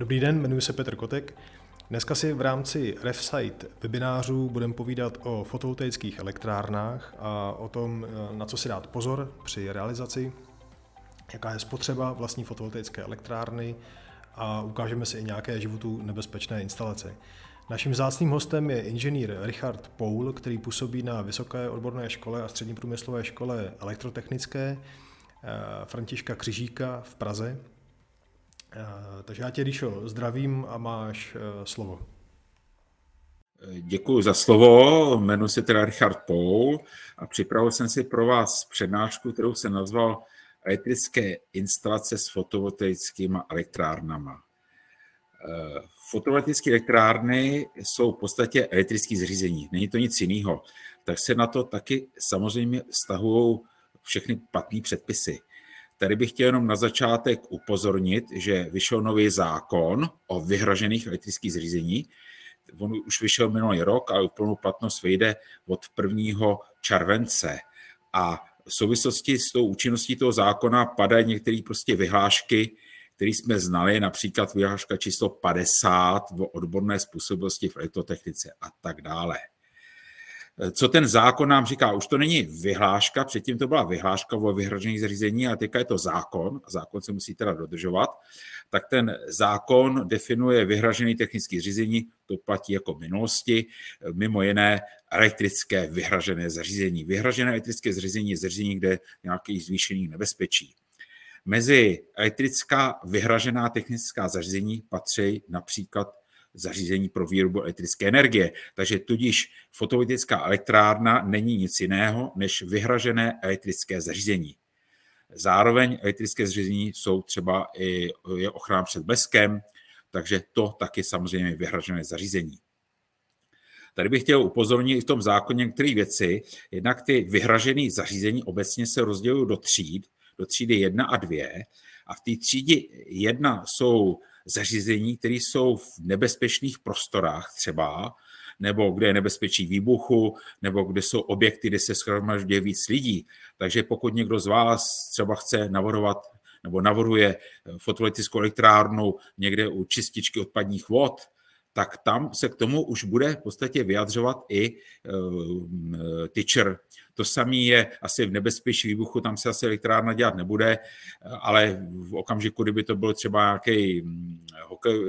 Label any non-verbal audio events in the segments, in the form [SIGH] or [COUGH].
Dobrý den, jmenuji se Petr Kotek. Dneska si v rámci RefSite webinářů budeme povídat o fotovoltaických elektrárnách a o tom, na co si dát pozor při realizaci, jaká je spotřeba vlastní fotovoltaické elektrárny a ukážeme si i nějaké životu nebezpečné instalace. Naším zácným hostem je inženýr Richard Poul, který působí na Vysoké odborné škole a střední průmyslové škole elektrotechnické eh, Františka Křižíka v Praze. Eh, takže já tě, Ríšo, zdravím a máš eh, slovo. Děkuji za slovo, jmenuji se teda Richard Poul a připravil jsem si pro vás přednášku, kterou jsem nazval elektrické instalace s fotovoltaickými elektrárnama. Eh, fotovoltaické elektrárny jsou v podstatě elektrické zřízení, není to nic jiného. Tak se na to taky samozřejmě stahují všechny platné předpisy. Tady bych chtěl jenom na začátek upozornit, že vyšel nový zákon o vyhražených elektrických zřízení. On už vyšel minulý rok, ale úplnou platnost vyjde od 1. července. A v souvislosti s tou účinností toho zákona padají některé prostě vyhlášky, které jsme znali, například vyhláška číslo 50 o odborné způsobilosti v elektrotechnice a tak dále. Co ten zákon nám říká? Už to není vyhláška, předtím to byla vyhláška o vyhražených zřízení, a teďka je to zákon, a zákon se musí teda dodržovat, tak ten zákon definuje vyhražený technické zřízení, to platí jako minulosti, mimo jiné elektrické vyhražené zařízení. Vyhražené elektrické zařízení je zařízení, kde nějaký zvýšený nebezpečí. Mezi elektrická vyhražená technická zařízení patří například zařízení pro výrobu elektrické energie. Takže tudíž fotovoltaická elektrárna není nic jiného než vyhražené elektrické zařízení. Zároveň elektrické zařízení jsou třeba i je ochrana před bleskem, takže to taky samozřejmě vyhražené zařízení. Tady bych chtěl upozornit i v tom zákoně některé věci. Jednak ty vyhražené zařízení obecně se rozdělují do tříd, do třídy 1 a 2. A v té třídě 1 jsou zařízení, které jsou v nebezpečných prostorách třeba, nebo kde je nebezpečí výbuchu, nebo kde jsou objekty, kde se schromažďuje víc lidí. Takže pokud někdo z vás třeba chce navodovat nebo navrhuje fotovoltaickou elektrárnu někde u čističky odpadních vod, tak tam se k tomu už bude v podstatě vyjadřovat i uh, tyčer. To samé je asi v nebezpečí výbuchu, tam se asi elektrárna dělat nebude, ale v okamžiku, kdyby to byl třeba nějaký,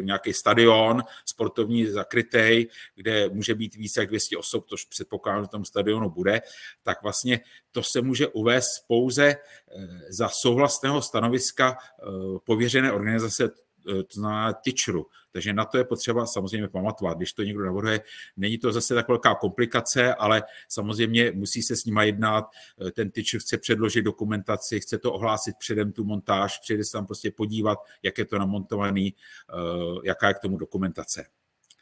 nějaký stadion sportovní zakrytej, kde může být více jak 200 osob, tož předpokládám, že tom stadionu bude, tak vlastně to se může uvést pouze eh, za souhlasného stanoviska eh, pověřené organizace to znamená tyčru. Takže na to je potřeba samozřejmě pamatovat. Když to někdo navrhuje, není to zase tak velká komplikace, ale samozřejmě musí se s nima jednat. Eh, ten tyčr chce předložit dokumentaci, chce to ohlásit předem tu montáž, přijde se tam prostě podívat, jak je to namontovaný, eh, jaká je k tomu dokumentace.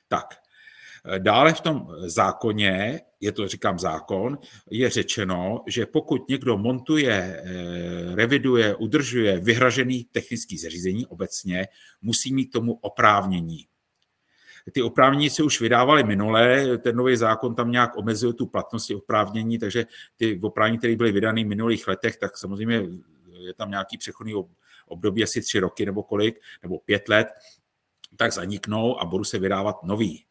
Tak, Dále v tom zákoně, je to říkám zákon, je řečeno, že pokud někdo montuje, eh, reviduje, udržuje vyhražený technický zařízení obecně, musí mít tomu oprávnění. Ty oprávnění se už vydávaly minulé, ten nový zákon tam nějak omezil tu platnost oprávnění, takže ty oprávnění, které byly vydány v minulých letech, tak samozřejmě je tam nějaký přechodný období, asi tři roky nebo kolik, nebo pět let, tak zaniknou a budou se vydávat nový.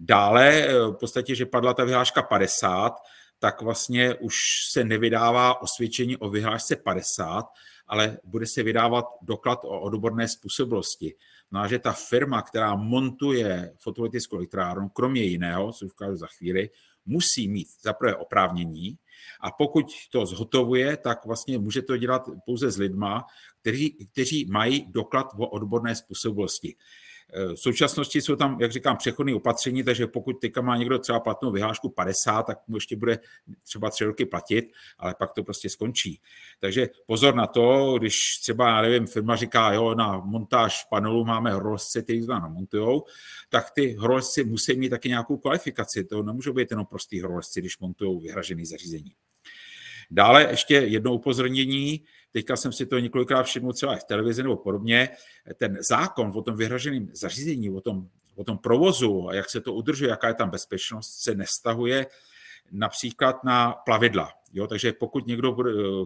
Dále eh, v podstatě, že padla ta vyhláška 50, tak vlastně už se nevydává osvědčení o vyhlášce 50, ale bude se vydávat doklad o odborné způsobilosti. No a že ta firma, která montuje fotovoltaickou elektrárnu, kromě jiného, co ukážu za chvíli, musí mít zaprvé oprávnění a pokud to zhotovuje, tak vlastně může to dělat pouze s lidma, kteří, kteří mají doklad o odborné způsobilosti. V současnosti jsou tam, jak říkám, přechodné opatření, takže pokud teďka má někdo třeba platnou vyhlášku 50, tak mu ještě bude třeba tři roky platit, ale pak to prostě skončí. Takže pozor na to, když třeba, já nevím, firma říká, jo, na montáž panelu máme horolezce, kteří to namontujou, tak ty horolezci musí mít taky nějakou kvalifikaci. To nemůžou být jenom prostý horolezci, když montují vyhražené zařízení. Dále ještě jedno upozornění, teďka jsem si to několikrát všiml třeba v televizi nebo podobně, ten zákon o tom vyhraženém zařízení, o tom, o tom provozu a jak se to udržuje, jaká je tam bezpečnost, se nestahuje například na plavidla. Jo, takže pokud někdo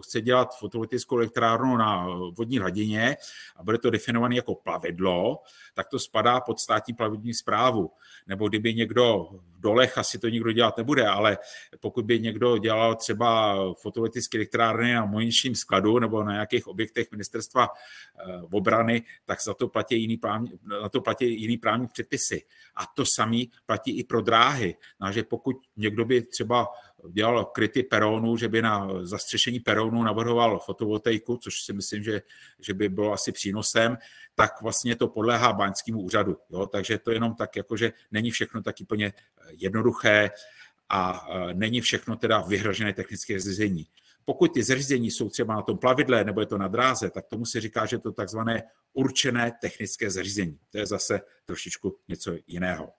chce dělat fotovoltaickou elektrárnu na vodní hladině a bude to definované jako plavidlo, tak to spadá pod státní plavební zprávu. Nebo kdyby někdo v dolech, asi to nikdo dělat nebude, ale pokud by někdo dělal třeba fotovoltaické elektrárny na muničním skladu nebo na nějakých objektech ministerstva eh, obrany, tak za to platí jiný právní, na to platí jiný právní předpisy. A to samý platí i pro dráhy. Takže pokud někdo by třeba dělal kryty perónu, že by na zastřešení perónu navrhoval fotovoltaiku, což si myslím, že, že by bylo asi přínosem, tak vlastně to podléhá báňskému úřadu. Jo? Takže to jenom tak, jako že není všechno tak úplně jednoduché a e, není všechno teda vyhražené technické zařízení. Pokud ty zařízení jsou třeba na tom plavidle nebo je to na dráze, tak tomu se říká, že to takzvané určené technické zařízení. To je zase trošičku něco jiného.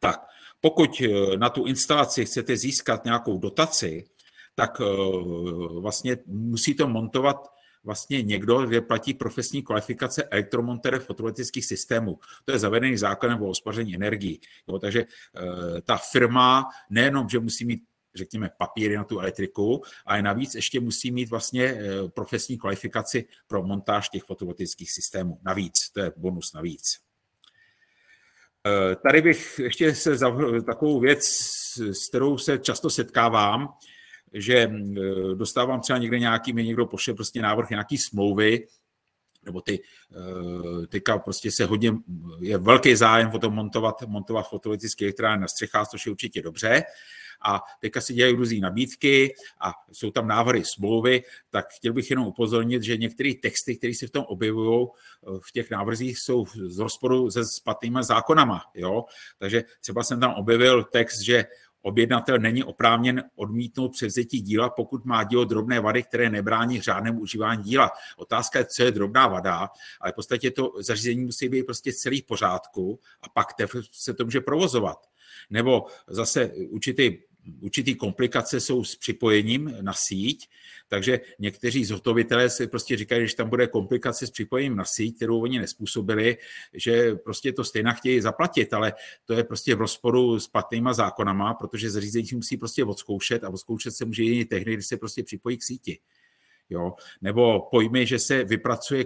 Tak, pokud eh, na tu instalaci chcete získat nějakou dotaci, tak eh, vlastně musí to montovat vlastně někdo, kde platí profesní kvalifikace elektromontéra fotovoltaických systémů. To je zavedený zákonem o ospaření energií. Jo, takže eh, ta firma nejenom, že musí mít řekněme, papíry na tu elektriku, ale navíc ještě musí mít vlastně profesní kvalifikaci pro montáž těch fotovoltaických systémů. Navíc, to je bonus navíc. Eh, tady bych ještě se zavřel takovou věc, s kterou se často setkávám, že eh, dostávám třeba někde nějaký, mi někdo pošle prostě návrh nějaký smlouvy, nebo ty, eh, teďka prostě se hodně, je velký zájem o tom montovat, montovat fotovoltaické elektrárny na střechách, což je určitě dobře, a teďka si dělají různé nabídky a jsou tam návrhy smlouvy, tak chtěl bych jenom upozornit, že některé texty, které se v tom objevují, v těch návrzích jsou z rozporu se spatnými zákonama. Jo? Takže třeba jsem tam objevil text, že objednatel není oprávněn odmítnout převzetí díla, pokud má dílo drobné vady, které nebrání řádnému užívání díla. Otázka je, co je drobná vada, ale v podstatě to zařízení musí být prostě celý v pořádku a pak se to může provozovat. Nebo zase určitý určitý komplikace jsou s připojením na síť, takže někteří zhotovitelé si prostě říkají, že tam bude komplikace s připojením na síť, kterou oni nespůsobili, že prostě to stejně chtějí zaplatit, ale to je prostě v rozporu s platnýma zákonama, protože zařízení musí prostě odzkoušet a odzkoušet se může jen tehdy, když se prostě připojí k síti. Jo? Nebo pojmy, že se vypracuje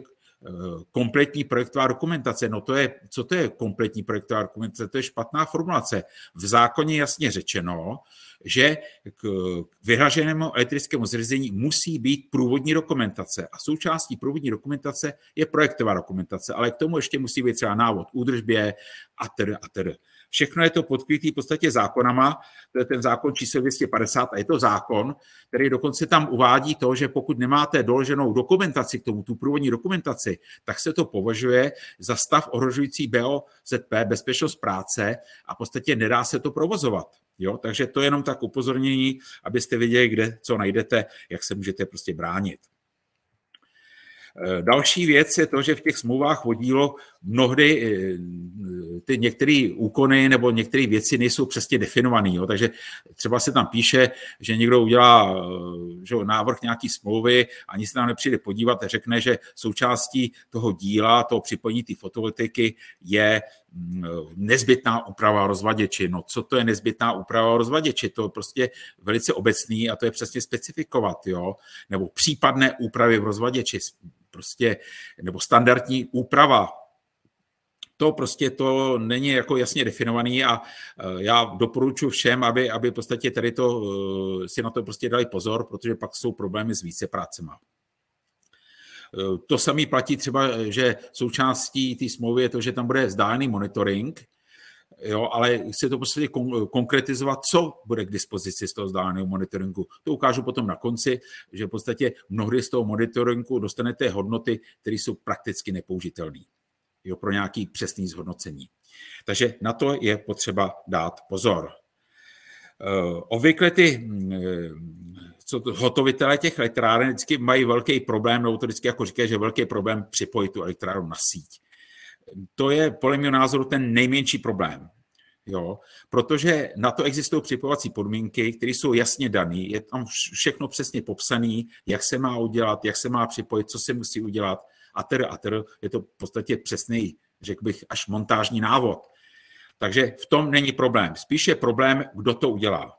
kompletní projektová dokumentace. No to je, co to je kompletní projektová dokumentace? To je špatná formulace. V zákoně jasně řečeno, že k vyhraženému elektrickému zařízení musí být průvodní dokumentace a součástí průvodní dokumentace je projektová dokumentace, ale k tomu ještě musí být třeba návod údržbě a tedy a tedy. Všechno je to podkrytý v podstatě zákonama, to je ten zákon číslo 250 a je to zákon, který dokonce tam uvádí to, že pokud nemáte doloženou dokumentaci k tomu, tu průvodní dokumentaci, tak se to považuje za stav ohrožující BOZP, bezpečnost práce a v podstatě nedá se to provozovat. Jo? Takže to je jenom tak upozornění, abyste věděli, kde co najdete, jak se můžete prostě bránit. Eh, další věc je to, že v těch smlouvách o dílo mnohdy eh, ty některé úkony nebo některé věci nejsou přesně definované. Takže třeba se tam píše, že někdo udělá eh, že návrh nějaký smlouvy, ani se tam nepřijde podívat a řekne, že součástí toho díla, toho připojení té fotovoltaiky je nezbytná úprava rozvaděči. No co to je nezbytná úprava rozvaděči? To je prostě velice obecný a to je přesně specifikovat, jo? Nebo případné úpravy v rozvaděči prostě, nebo standardní úprava to prostě to není jako jasně definovaný a e, já doporučuji všem, aby, aby v podstatě tady to, e, si na to prostě dali pozor, protože pak jsou problémy s více prácema. E, to samé platí třeba, že součástí té smlouvy je to, že tam bude vzdálený monitoring, jo, ale chci to prostě konkretizovat, co bude k dispozici z toho vzdáleného monitoringu. To ukážu potom na konci, že v podstatě mnohdy z toho monitoringu dostanete hodnoty, které jsou prakticky nepoužitelné jo, pro nějaký přesný zhodnocení. Takže na to je potřeba dát pozor. Eh, obvykle ty co to, hotovitelé těch elektráren vždycky mají velký problém, nebo to vždycky jako říkají, že velký problém připojit tu elektrárnu na síť. To je podle mého názoru ten nejmenší problém. Jo, protože na to existují připojovací podmínky, které jsou jasně dané, je tam všechno přesně popsané, jak se má udělat, jak se má připojit, co se musí udělat a ter a ter. Je to v podstatě přesný, řekl bych, až montážní návod. Takže v tom není problém. Spíš je problém, kdo to udělá.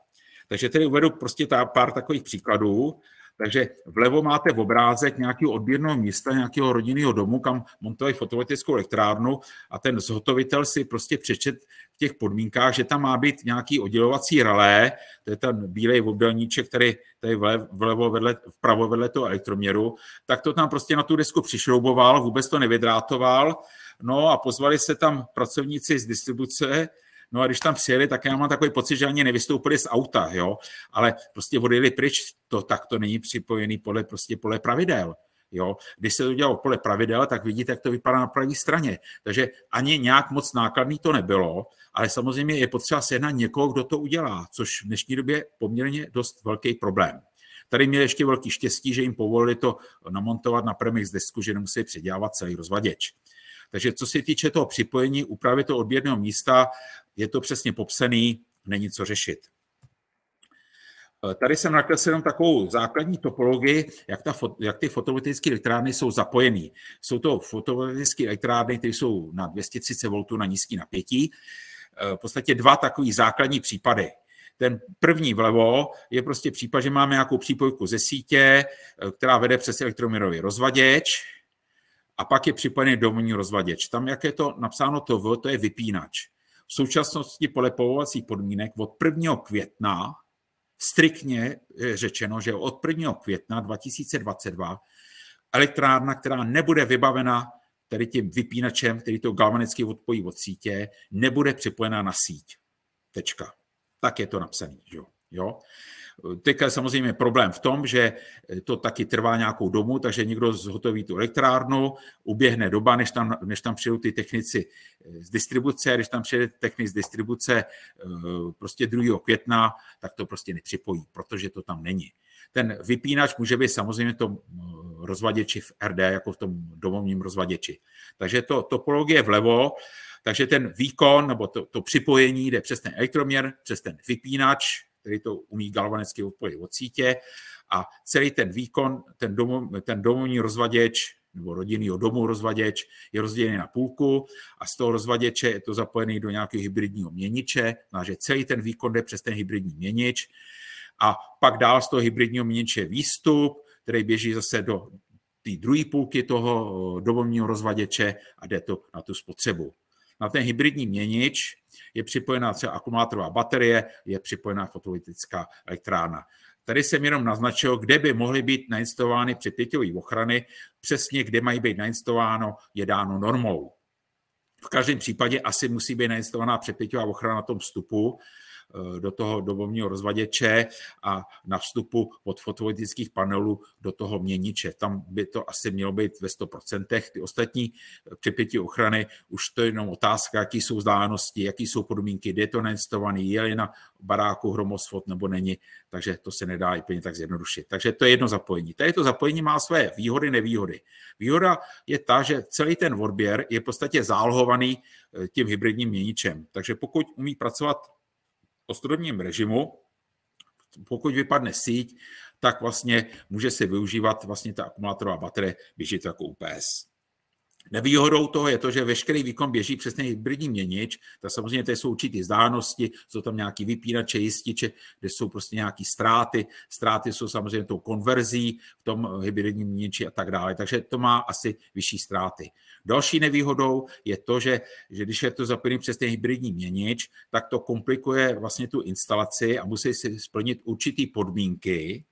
Takže tady uvedu prostě pár takových příkladů. Takže vlevo máte v obrázek nějakého odběrného místa, nějakého rodinného domu, kam montovali fotovoltaickou elektrárnu a ten zhotovitel si prostě přečet v těch podmínkách, že tam má být nějaký oddělovací relé, to je ten bílej obdelníček, který tady vlevo vedle, vpravo vedle toho elektroměru, tak to tam prostě na tu desku přišrouboval, vůbec to nevydrátoval, no a pozvali se tam pracovníci z distribuce, No a když tam přijeli, tak já mám takový pocit, že ani nevystoupili z auta, jo, ale prostě odjeli pryč, to tak to není připojený podle, prostě podle pravidel. Jo. Když se to dělalo podle pravidel, tak vidíte, jak to vypadá na pravé straně. Takže ani nějak moc nákladný to nebylo, ale samozřejmě je potřeba sehnat někoho, kdo to udělá, což v dnešní době poměrně dost velký problém. Tady měl ještě velký štěstí, že jim povolili to namontovat na premix desku, že nemusí předělávat celý rozvaděč. Takže co se týče toho připojení, úpravy toho odběrného místa, je to přesně popsaný, není co řešit. Eh, tady jsem nakreslil jenom takovou základní topologii, jak, ta, jak ty fotovoltaické elektrárny jsou zapojené. Jsou to fotovoltaické elektrárny, které jsou na 230 V na nízký napětí. Eh, v podstatě dva takové základní případy. Ten první vlevo je prostě případ, že máme nějakou přípojku ze sítě, eh, která vede přes elektroměrový rozvaděč, a pak je připojený domovní rozvaděč. Tam, jak je to napsáno to, to je vypínač. V současnosti podle povolovacích podmínek od 1. května striktně je řečeno, že od 1. května 2022 elektrárna, která nebude vybavena tedy tím vypínačem, který to galvanicky odpojí od sítě, nebude připojena na síť. Tečka. Tak je to napsané. Jo? Jo? Teď je samozřejmě problém v tom, že to taky trvá nějakou dobu, takže někdo zhotoví tu elektrárnu, uběhne doba, než tam, než tam přijdou ty technici z distribuce, když tam přijde technik z distribuce eh, prostě 2. května, tak to prostě nepřipojí, protože to tam není. Ten vypínač může být samozřejmě v tom eh, rozvaděči v RD, jako v tom domovním rozvaděči. Takže to topologie vlevo, takže ten výkon nebo to, to připojení jde přes ten elektroměr, přes ten vypínač, který to umí galvanicky odpojit od sítě. A celý ten výkon, ten, domov, ten domovní rozvaděč nebo rodinného domu rozvaděč je rozdělený na půlku a z toho rozvaděče je to zapojený do nějakého hybridního měniče, takže celý ten výkon jde přes ten hybridní měnič. A pak dál z toho hybridního měniče výstup, který běží zase do té druhé půlky toho domovního rozvaděče a jde to na tu spotřebu. Na ten hybridní měnič je připojená třeba akumulátorová baterie, je připojená fotovoltaická elektrárna. Tady jsem jenom naznačil, kde by mohly být nainstalovány přepěťové ochrany, přesně kde mají být nainstalováno, je dáno normou. V každém případě asi musí být nainstalovaná přepěťová ochrana na tom vstupu, do toho domovního rozvaděče a na vstupu od fotovoltaických panelů do toho měniče. Tam by to asi mělo být ve 100%. Ty ostatní eh, přepětí ochrany, už to je jenom otázka, jaký jsou vzdálenosti, jaký jsou podmínky, kde je to nainstalovaný, je na baráku hromosvod nebo není, takže to se nedá úplně tak zjednodušit. Takže to je jedno zapojení. Tady to zapojení má své výhody, nevýhody. Výhoda je ta, že celý ten odběr je v podstatě zálohovaný eh, tím hybridním měničem. Takže pokud umí pracovat ostrodním režimu, pokud vypadne síť, tak vlastně může se využívat vlastně ta akumulátorová baterie, běží to jako UPS. Nevýhodou toho je to, že veškerý výkon běží přes ten hybridní měnič, tak samozřejmě to jsou určitý vzdálenosti, jsou tam nějaký vypínače, jističe, kde jsou prostě nějaké ztráty. Ztráty jsou samozřejmě tou konverzí v tom hybridním měniči a tak dále, takže to má asi vyšší ztráty. Další nevýhodou je to, že, že když je to zapojený přes ten hybridní měnič, tak to komplikuje vlastně tu instalaci a musí si splnit určitý podmínky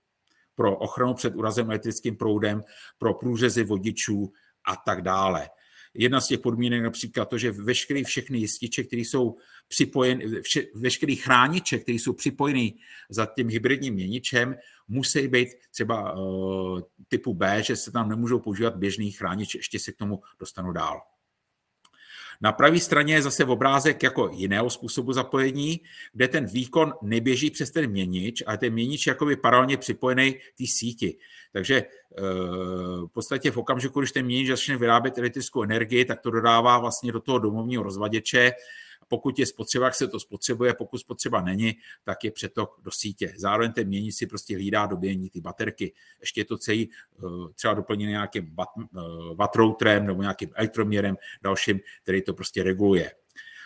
pro ochranu před urazem elektrickým proudem, pro průřezy vodičů a tak dále. Jedna z těch podmínek například to, že veškerý všechny jističe, které jsou připojeny, vše, veškerý chrániče, které jsou připojeny za tím hybridním měničem, musí být třeba uh, typu B, že se tam nemůžou používat běžný chránič, ještě se k tomu dostanu dál. Na pravé straně je zase obrázek jako jiného způsobu zapojení, kde ten výkon neběží přes ten měnič, ale ten měnič je jakoby paralelně připojený k té síti. Takže eh, v podstatě v okamžiku, když ten měnič začne vyrábět elektrickou energii, tak to dodává vlastně do toho domovního rozvaděče pokud je spotřeba, jak se to spotřebuje, pokud spotřeba není, tak je přetok do sítě. Zároveň ten měnící si prostě hlídá dobění ty baterky. Ještě je to celý eh, třeba doplněné nějakým watt routerem nebo nějakým elektroměrem dalším, který to prostě reguluje.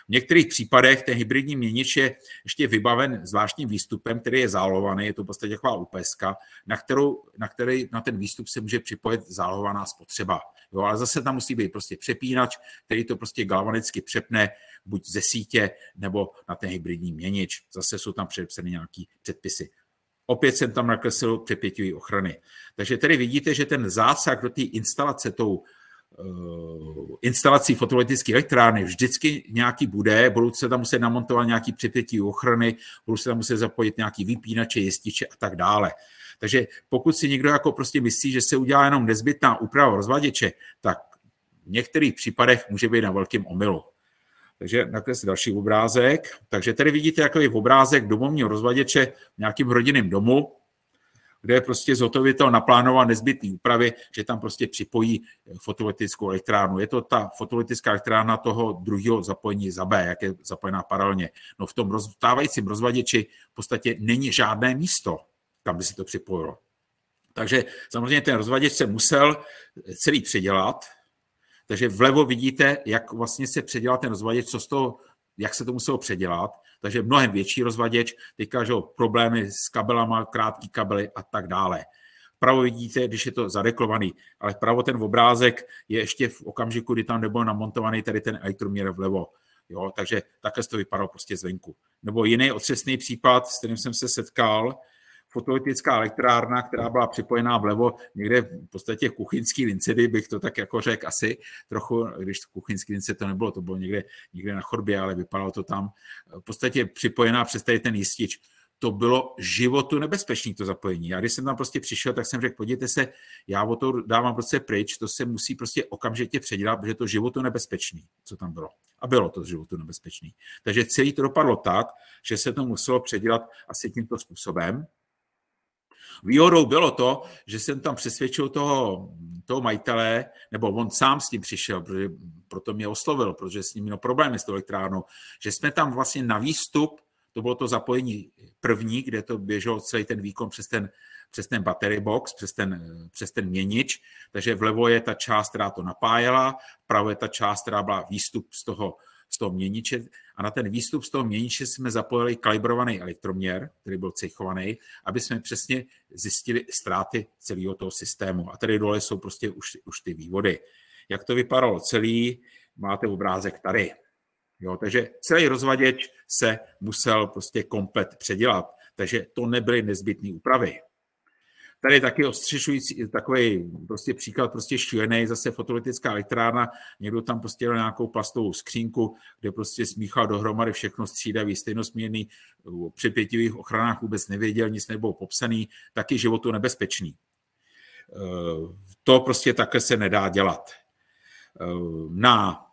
V některých případech ten hybridní měnič je ještě vybaven zvláštním výstupem, který je zálohovaný, je to v podstatě taková UPS, na, kterou, na, který, na ten výstup se může připojit zálohovaná spotřeba. Jo, ale zase tam musí být prostě přepínač, který to prostě galvanicky přepne buď ze sítě nebo na ten hybridní měnič. Zase jsou tam předepsané nějaké předpisy. Opět jsem tam nakreslil přepětivý ochrany. Takže tady vidíte, že ten zásah do té instalace tou instalací fotovoltaické elektrárny vždycky nějaký bude, budou se tam muset namontovat nějaký přepětivý ochrany, budou se tam muset zapojit nějaký vypínače, jističe a tak dále. Takže pokud si někdo jako prostě myslí, že se udělá jenom nezbytná úprava rozvaděče, tak v některých případech může být na velkém omylu. Takže nakresl další obrázek. Takže tady vidíte takový obrázek domovního rozvaděče v nějakým rodinným domu, kde prostě zhotovitel naplánoval nezbytné úpravy, že tam prostě připojí fotovoltaickou elektrárnu. Je to ta fotovoltaická elektrárna toho druhého zapojení za B, jak je zapojená paralelně. No v tom rozstávajícím rozvaděči v podstatě není žádné místo, kam by si to připojilo. Takže samozřejmě ten rozvaděč se musel celý předělat, takže vlevo vidíte, jak vlastně se předělal ten rozvaděč, co z toho, jak se to muselo předělat. Takže mnohem větší rozvaděč, teďka že problémy s kabelama, krátký kabely a tak dále. Vpravo vidíte, když je to zadeklovaný, ale vpravo ten obrázek je ještě v okamžiku, kdy tam nebyl namontovaný tady ten elektroměr vlevo. Jo, takže takhle to vypadalo prostě zvenku. Nebo jiný otřesný případ, s kterým jsem se setkal, fotovoltaická elektrárna, která byla připojená vlevo někde v podstatě v kuchyňský lincedy, bych to tak jako řekl asi trochu, když kuchyňský lince to nebylo, to bylo někde, někde na chodbě, ale vypadalo to tam. V podstatě připojená přes tady ten jistič to bylo životu nebezpečný to zapojení. Já když jsem tam prostě přišel, tak jsem řekl, podívejte se, já o to dávám prostě pryč, to se musí prostě okamžitě předělat, protože to životu nebezpečný, co tam bylo. A bylo to životu nebezpečný. Takže celý to dopadlo tak, že se to muselo předělat asi tímto způsobem. Výhodou bylo to, že jsem tam přesvědčil toho, toho majitele, nebo on sám s tím přišel, protože proto mě oslovil, protože s ním měl problémy s tou elektrárnou, že jsme tam vlastně na výstup, to bylo to zapojení první, kde to běželo celý ten výkon přes ten, přes ten battery box, přes ten, přes ten měnič, takže vlevo je ta část, která to napájela, vpravo je ta část, která byla výstup z toho z toho měniče a na ten výstup z toho měniče jsme zapojili kalibrovaný elektroměr, který byl cechovaný, aby jsme přesně zjistili ztráty celého toho systému. A tady dole jsou prostě už, už ty vývody. Jak to vypadalo celý, máte obrázek tady. Jo, takže celý rozvaděč se musel prostě komplet předělat. Takže to nebyly nezbytné úpravy. Tady je taky ostřešující takový prostě příklad, prostě šílený, zase fotolytická elektrárna, někdo tam prostě měl nějakou plastovou skřínku, kde prostě smíchal dohromady všechno střídavý, stejnosměrný, při pětivých ochranách vůbec nevěděl, nic nebylo popsaný, taky životu nebezpečný. Eh, to prostě takhle se nedá dělat. Eh, na,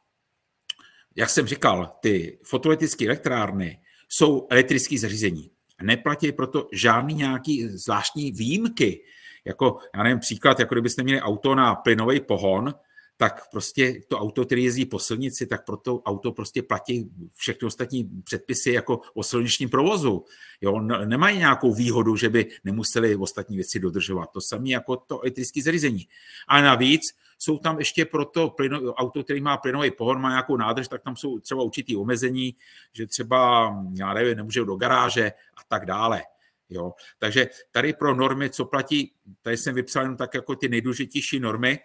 jak jsem říkal, ty fotolytické elektrárny jsou elektrické zařízení neplatí proto žádný nějaký zvláštní výjimky. Jako, já nevím, příklad, jako kdybyste měli auto na plynový pohon, tak prostě to auto, který jezdí po silnici, tak pro to auto prostě platí všechny ostatní předpisy jako o silničním provozu. Jo, nemají nějakou výhodu, že by nemuseli ostatní věci dodržovat. To samé jako to elektrické zařízení. A navíc jsou tam ještě pro to plyno, auto, který má plynový pohon, má nějakou nádrž, tak tam jsou třeba určitý omezení, že třeba, já nevím, nemůže do garáže a tak dále. Jo. Takže tady pro normy, co platí, tady jsem vypsal jenom tak jako ty nejdůležitější normy,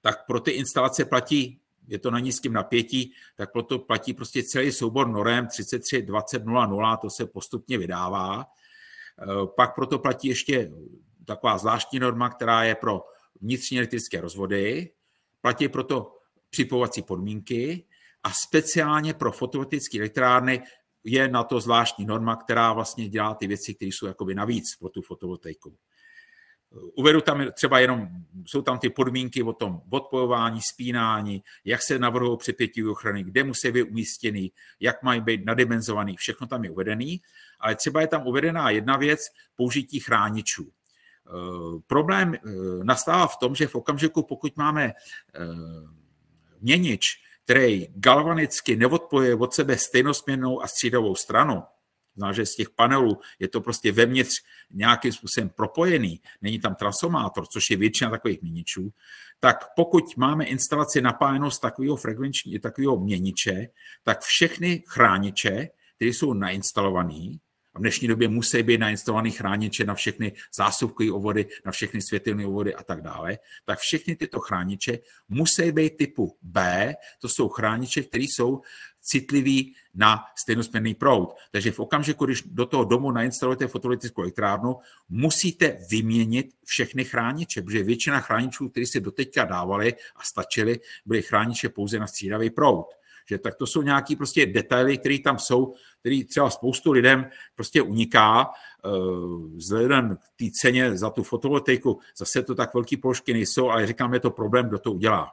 tak pro ty instalace platí, je to na nízkém napětí, tak proto platí prostě celý soubor norem 33 20 00, to se postupně vydává. Eh, pak proto platí ještě taková zvláštní norma, která je pro vnitřní elektrické rozvody, platí proto připovací podmínky a speciálně pro fotovoltaické elektrárny je na to zvláštní norma, která vlastně dělá ty věci, které jsou jakoby navíc pro tu fotovoltaiku. Uvedu tam třeba jenom, jsou tam ty podmínky o tom odpojování, spínání, jak se navrhují přepětí ochrany, kde musí být umístěný, jak mají být nadimenzovaný, všechno tam je uvedený, ale třeba je tam uvedená jedna věc, použití chráničů. E, problém e, nastává v tom, že v okamžiku, pokud máme e, měnič, který galvanicky neodpojuje od sebe stejnosměrnou a střídavou stranu, Znamená, že z těch panelů je to prostě vevnitř nějakým způsobem propojený, není tam transformátor, což je většina takových měničů, tak pokud máme instalaci napájenou z takového frekvenční, takového měniče, tak všechny chrániče, které jsou nainstalované, v dnešní době musí být nainstalovaný chrániče na všechny zásuvkové obvody, na všechny světelné obvody a tak dále, tak všechny tyto chrániče musí být typu B, to jsou chrániče, které jsou citlivý na stejnosměrný proud. Takže v okamžiku, když do toho domu nainstalujete fotovoltaickou elektrárnu, musíte vyměnit všechny chrániče, protože většina chráničů, které si doteďka dávali a stačily, byly chrániče pouze na střídavý proud. Že tak to jsou nějaký prostě detaily, které tam jsou, který třeba spoustu lidem prostě uniká, eh, vzhledem k té ceně za tu fotovoltaiku, zase to tak velký položky nejsou, ale říkám, je to problém, kdo to udělá.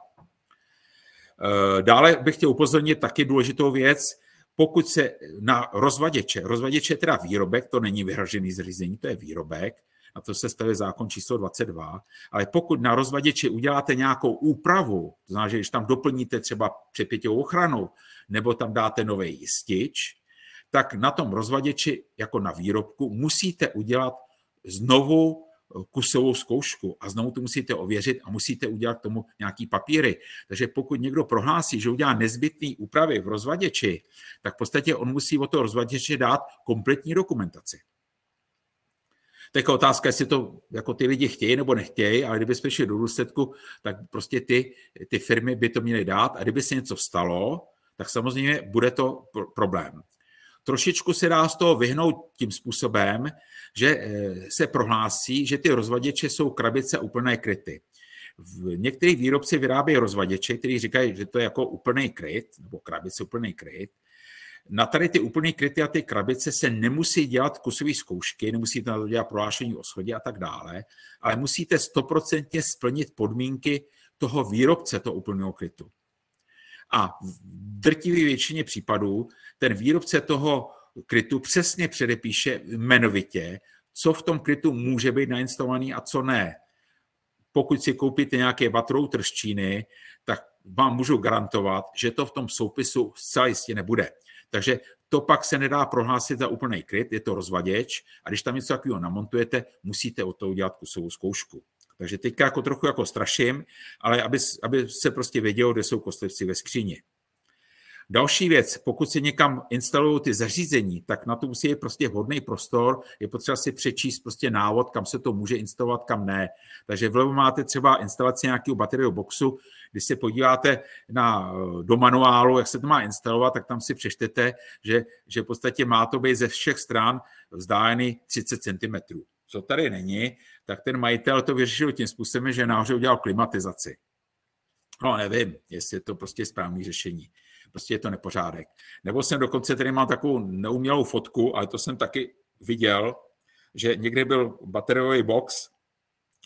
Eh, dále bych chtěl upozornit taky důležitou věc, pokud se na rozvaděče, rozvaděče je teda výrobek, to není vyhražený zřízení, to je výrobek, na to se stavuje zákon číslo 22, ale pokud na rozvaděči uděláte nějakou úpravu, to znamená, že když tam doplníte třeba přepěťovou ochranu, nebo tam dáte nový jistič, tak na tom rozvaděči jako na výrobku musíte udělat znovu kusovou zkoušku a znovu to musíte ověřit a musíte udělat k tomu nějaký papíry. Takže pokud někdo prohlásí, že udělá nezbytné úpravy v rozvaděči, tak v podstatě on musí o to rozvaděče dát kompletní dokumentaci. Tak je otázka, jestli to jako ty lidi chtějí nebo nechtějí, ale kdyby jsme šli do důsledku, tak prostě ty, ty firmy by to měly dát a kdyby se něco stalo, tak samozřejmě bude to problém. Trošičku se dá z toho vyhnout tím způsobem, že eh, se prohlásí, že ty rozvaděče jsou krabice úplné kryty. V některých výrobci vyrábějí rozvaděče, kteří říkají, že to je jako úplný kryt, nebo krabice úplný kryt. Na tady ty úplný kryty a ty krabice se nemusí dělat kusové zkoušky, nemusíte na to dělat prohlášení o schodě a tak dále, ale musíte stoprocentně splnit podmínky toho výrobce toho úplného krytu. A v drtivé většině případů ten výrobce toho krytu přesně předepíše jmenovitě, co v tom krytu může být nainstalovaný a co ne. Pokud si koupíte nějaké vatrouter z Číny, tak vám můžu garantovat, že to v tom soupisu zcela jistě nebude. Takže to pak se nedá prohlásit za úplný kryt, je to rozvaděč a když tam něco takového namontujete, musíte o to udělat kusovou zkoušku. Takže teďka jako trochu jako straším, ale aby, aby se prostě vědělo, kde jsou kostlivci ve skříni. Další věc, pokud si někam instalují ty zařízení, tak na to musí být prostě vhodný prostor, je potřeba si přečíst prostě návod, kam se to může instalovat, kam ne. Takže vlevo máte třeba instalaci nějakého bateriového boxu, když se podíváte na, do manuálu, jak se to má instalovat, tak tam si přečtete, že, že v podstatě má to být ze všech stran vzdálený 30 cm. Co tady není, tak ten majitel to vyřešil tím způsobem, že nahoře udělal klimatizaci. No nevím, jestli je to prostě správné řešení. Prostě je to nepořádek. Nebo jsem dokonce tady mám takovou neumělou fotku, ale to jsem taky viděl, že někdy byl bateriový box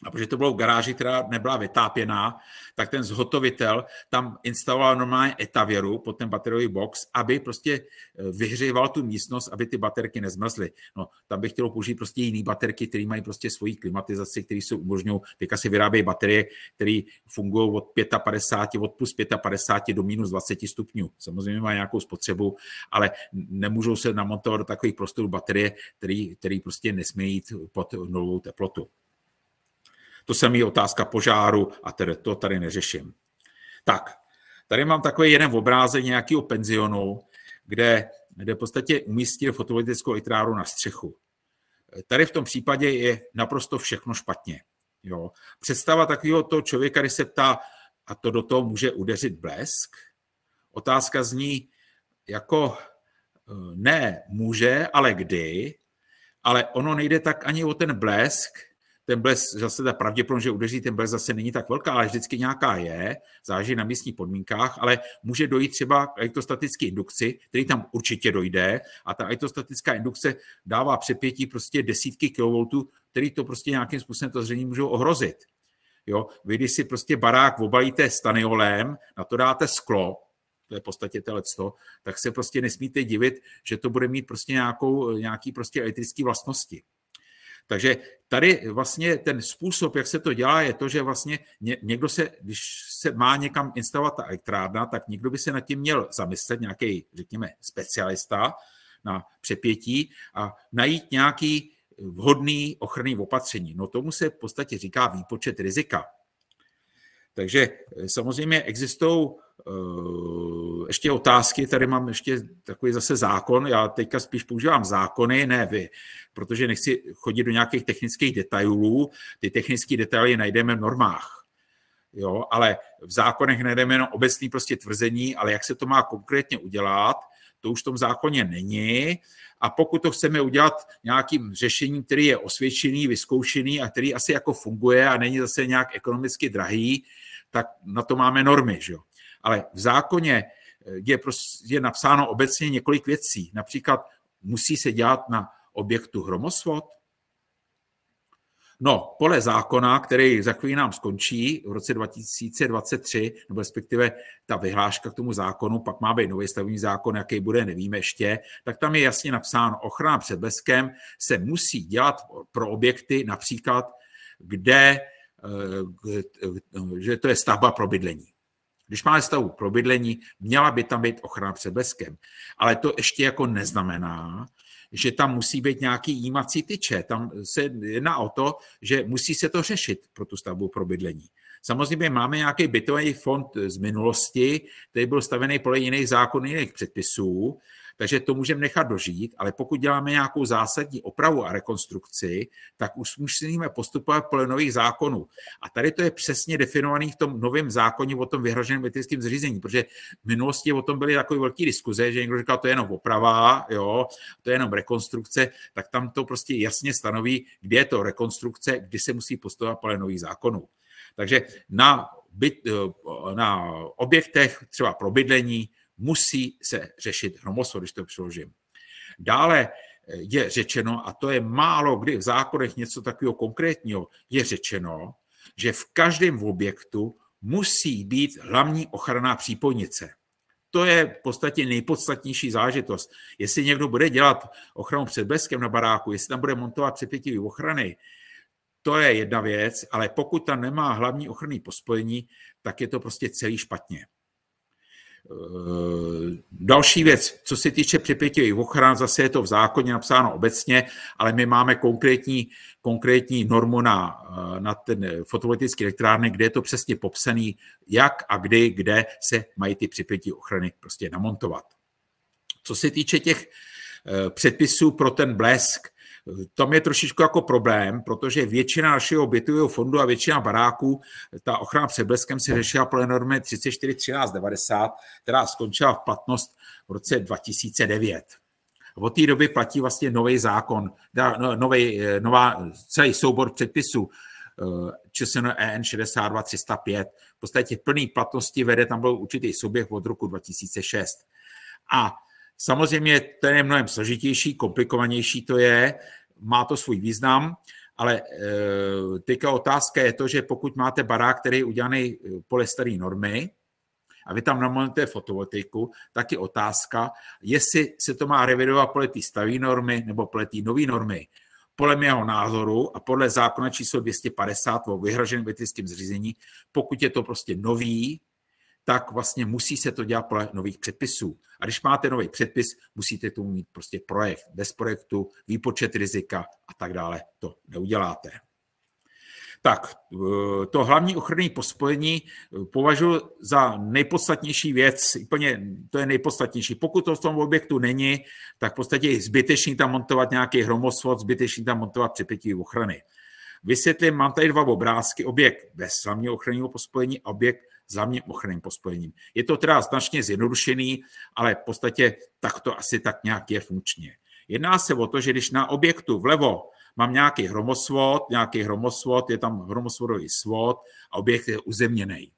a protože to bylo v garáži, která nebyla vytápěná, tak ten zhotovitel tam instaloval normálně etavěru pod ten bateriový box, aby prostě eh, vyhříval tu místnost, aby ty baterky nezmrzly. No, tam bych chtěl použít prostě jiný baterky, které mají prostě svoji klimatizaci, které jsou umožňují, teďka si vyrábějí baterie, které fungují od 55, od plus 55 do minus 20 stupňů. Samozřejmě mají nějakou spotřebu, ale nemůžou se namontovat do takových prostorů baterie, který prostě nesmí jít pod nulovou teplotu. To samý otázka požáru a tedy to tady neřeším. Tak, tady mám takový jeden obrázek nějakého penzionu, kde, kde v podstatě umístil fotovoltaickou elektrárnu na střechu. Tady v tom případě je naprosto všechno špatně. Jo. Představa takového toho člověka, když se ptá, a to do toho může udeřit blesk, otázka zní jako ne může, ale kdy, ale ono nejde tak ani o ten blesk, ten blesk, zase ta pravděpodobnost, že udeří ten blesk zase není tak velká, ale vždycky nějaká je, záleží na místních podmínkách, ale může dojít třeba k elektrostatické indukci, který tam určitě dojde a ta elektrostatická indukce dává přepětí prostě desítky kilovoltů, který to prostě nějakým způsobem to zřejmě můžou ohrozit. Jo? Vy, když si prostě barák obalíte staniolem, na to dáte sklo, to je v podstatě telecto, tak se prostě nesmíte divit, že to bude mít prostě nějakou, nějaký prostě elektrický vlastnosti. Takže tady vlastně ten způsob, jak se to dělá, je to, že vlastně někdo se, když se má někam instalovat ta elektrárna, tak někdo by se nad tím měl zamyslet, nějaký, řekněme, specialista, na přepětí a najít nějaký vhodný ochranný opatření. No tomu se v podstatě říká výpočet rizika. Takže eh, samozřejmě existují ještě otázky, tady mám ještě takový zase zákon, já teďka spíš používám zákony, ne vy, protože nechci chodit do nějakých technických detailů, ty technické detaily najdeme v normách, jo, ale v zákonech najdeme jenom obecný prostě tvrzení, ale jak se to má konkrétně udělat, to už v tom zákoně není a pokud to chceme udělat nějakým řešením, který je osvědčený, vyzkoušený a který asi jako funguje a není zase nějak ekonomicky drahý, tak na to máme normy. Že? Ale v zákoně je, prostě, je napsáno obecně několik věcí. Například musí se dělat na objektu hromosvod, No, pole zákona, který za chvíli nám skončí v roce 2023, nebo respektive ta vyhláška k tomu zákonu, pak má být nový stavební zákon, jaký bude, nevíme ještě, tak tam je jasně napsáno, ochrana před bleskem se musí dělat pro objekty například, kde, eh, že to je stavba pro bydlení. Když máme stavu pro bydlení, měla by tam být ochrana před bleskem. Ale to ještě jako neznamená, že tam musí být nějaký jímací tyče. Tam se jedná o to, že musí se to řešit pro tu stavbu pro bydlení. Samozřejmě máme nějaký bytový fond z minulosti, který byl stavený podle jiných zákonů, jiných předpisů, takže to můžeme nechat dožít, ale pokud děláme nějakou zásadní opravu a rekonstrukci, tak už musíme postupovat podle nových zákonů. A tady to je přesně definovaný v tom novém zákoně o tom vyhraženém metrickém zřízení, protože v minulosti o tom byly takové velké diskuze, že někdo říkal, to je jenom oprava, jo, to je jenom rekonstrukce, tak tam to prostě jasně stanoví, kde je to rekonstrukce, kdy se musí postupovat podle nových zákonů. Takže na, byt, na objektech třeba pro bydlení musí se řešit hromosvod, když to přeložím. Dále eh, je řečeno, a to je málo kdy v zákonech něco takového konkrétního, je řečeno, že v každém objektu musí být hlavní ochranná přípojnice. To je v podstatě nejpodstatnější zážitost. Jestli někdo bude dělat ochranu před bleskem na baráku, jestli tam bude montovat přepětivý ochrany, to je jedna věc, ale pokud tam nemá hlavní ochranný pospojení, tak je to prostě celý špatně. Eh, další věc, co se týče připětivých ochran, zase je to v zákoně napsáno obecně, ale my máme konkrétní, konkrétní normu na, eh, na ten fotovoltaický elektrárny, kde je to přesně popsaný, jak a kdy, kde se mají ty připětivé ochrany prostě namontovat. Co se týče těch eh, předpisů pro ten blesk, tam je trošičku jako problém, protože většina našeho bytového fondu a většina baráků, ta ochrana před bleskem se řešila podle normy 34.13.90, která skončila v platnost v roce 2009. Od té doby platí vlastně nový zákon, no, nový, nová, celý soubor předpisů, eh, ČSN EN 62305. V podstatě plný platnosti vede, tam byl určitý souběh od roku 2006. A Samozřejmě to je mnohem složitější, komplikovanější to je, má to svůj význam, ale e, teďka otázka je to, že pokud máte barák, který je udělaný e, podle staré normy, a vy tam namontujete fotovoltaiku, tak je otázka, jestli se to má revidovat podle té staré normy nebo podle té nové normy. Podle mého názoru a podle zákona číslo 250 o vyhraženém elektrickém zřízení, pokud je to prostě nový, tak vlastně musí se to dělat podle nových předpisů. A když máte nový předpis, musíte tomu mít prostě projekt. Bez projektu, výpočet rizika a tak dále to neuděláte. Tak, eh, to hlavní ochranné pospojení eh, považuji za nejpodstatnější věc, úplně to je nejpodstatnější. Pokud to v tom objektu není, tak v podstatě je zbytečný tam montovat nějaký hromosvod, zbytečný tam montovat přepětí ochrany. Vysvětlím, mám tady dva obrázky, objekt bez hlavního ochranného pospojení a objekt s hlavním ochranným pospojením. Je to teda značně zjednodušený, ale v podstatě tak to asi tak nějak je funkčně. Jedná se o to, že když na objektu vlevo mám nějaký hromosvod, nějaký hromosvod, je tam hromosvodový svod a objekt je uzemněný.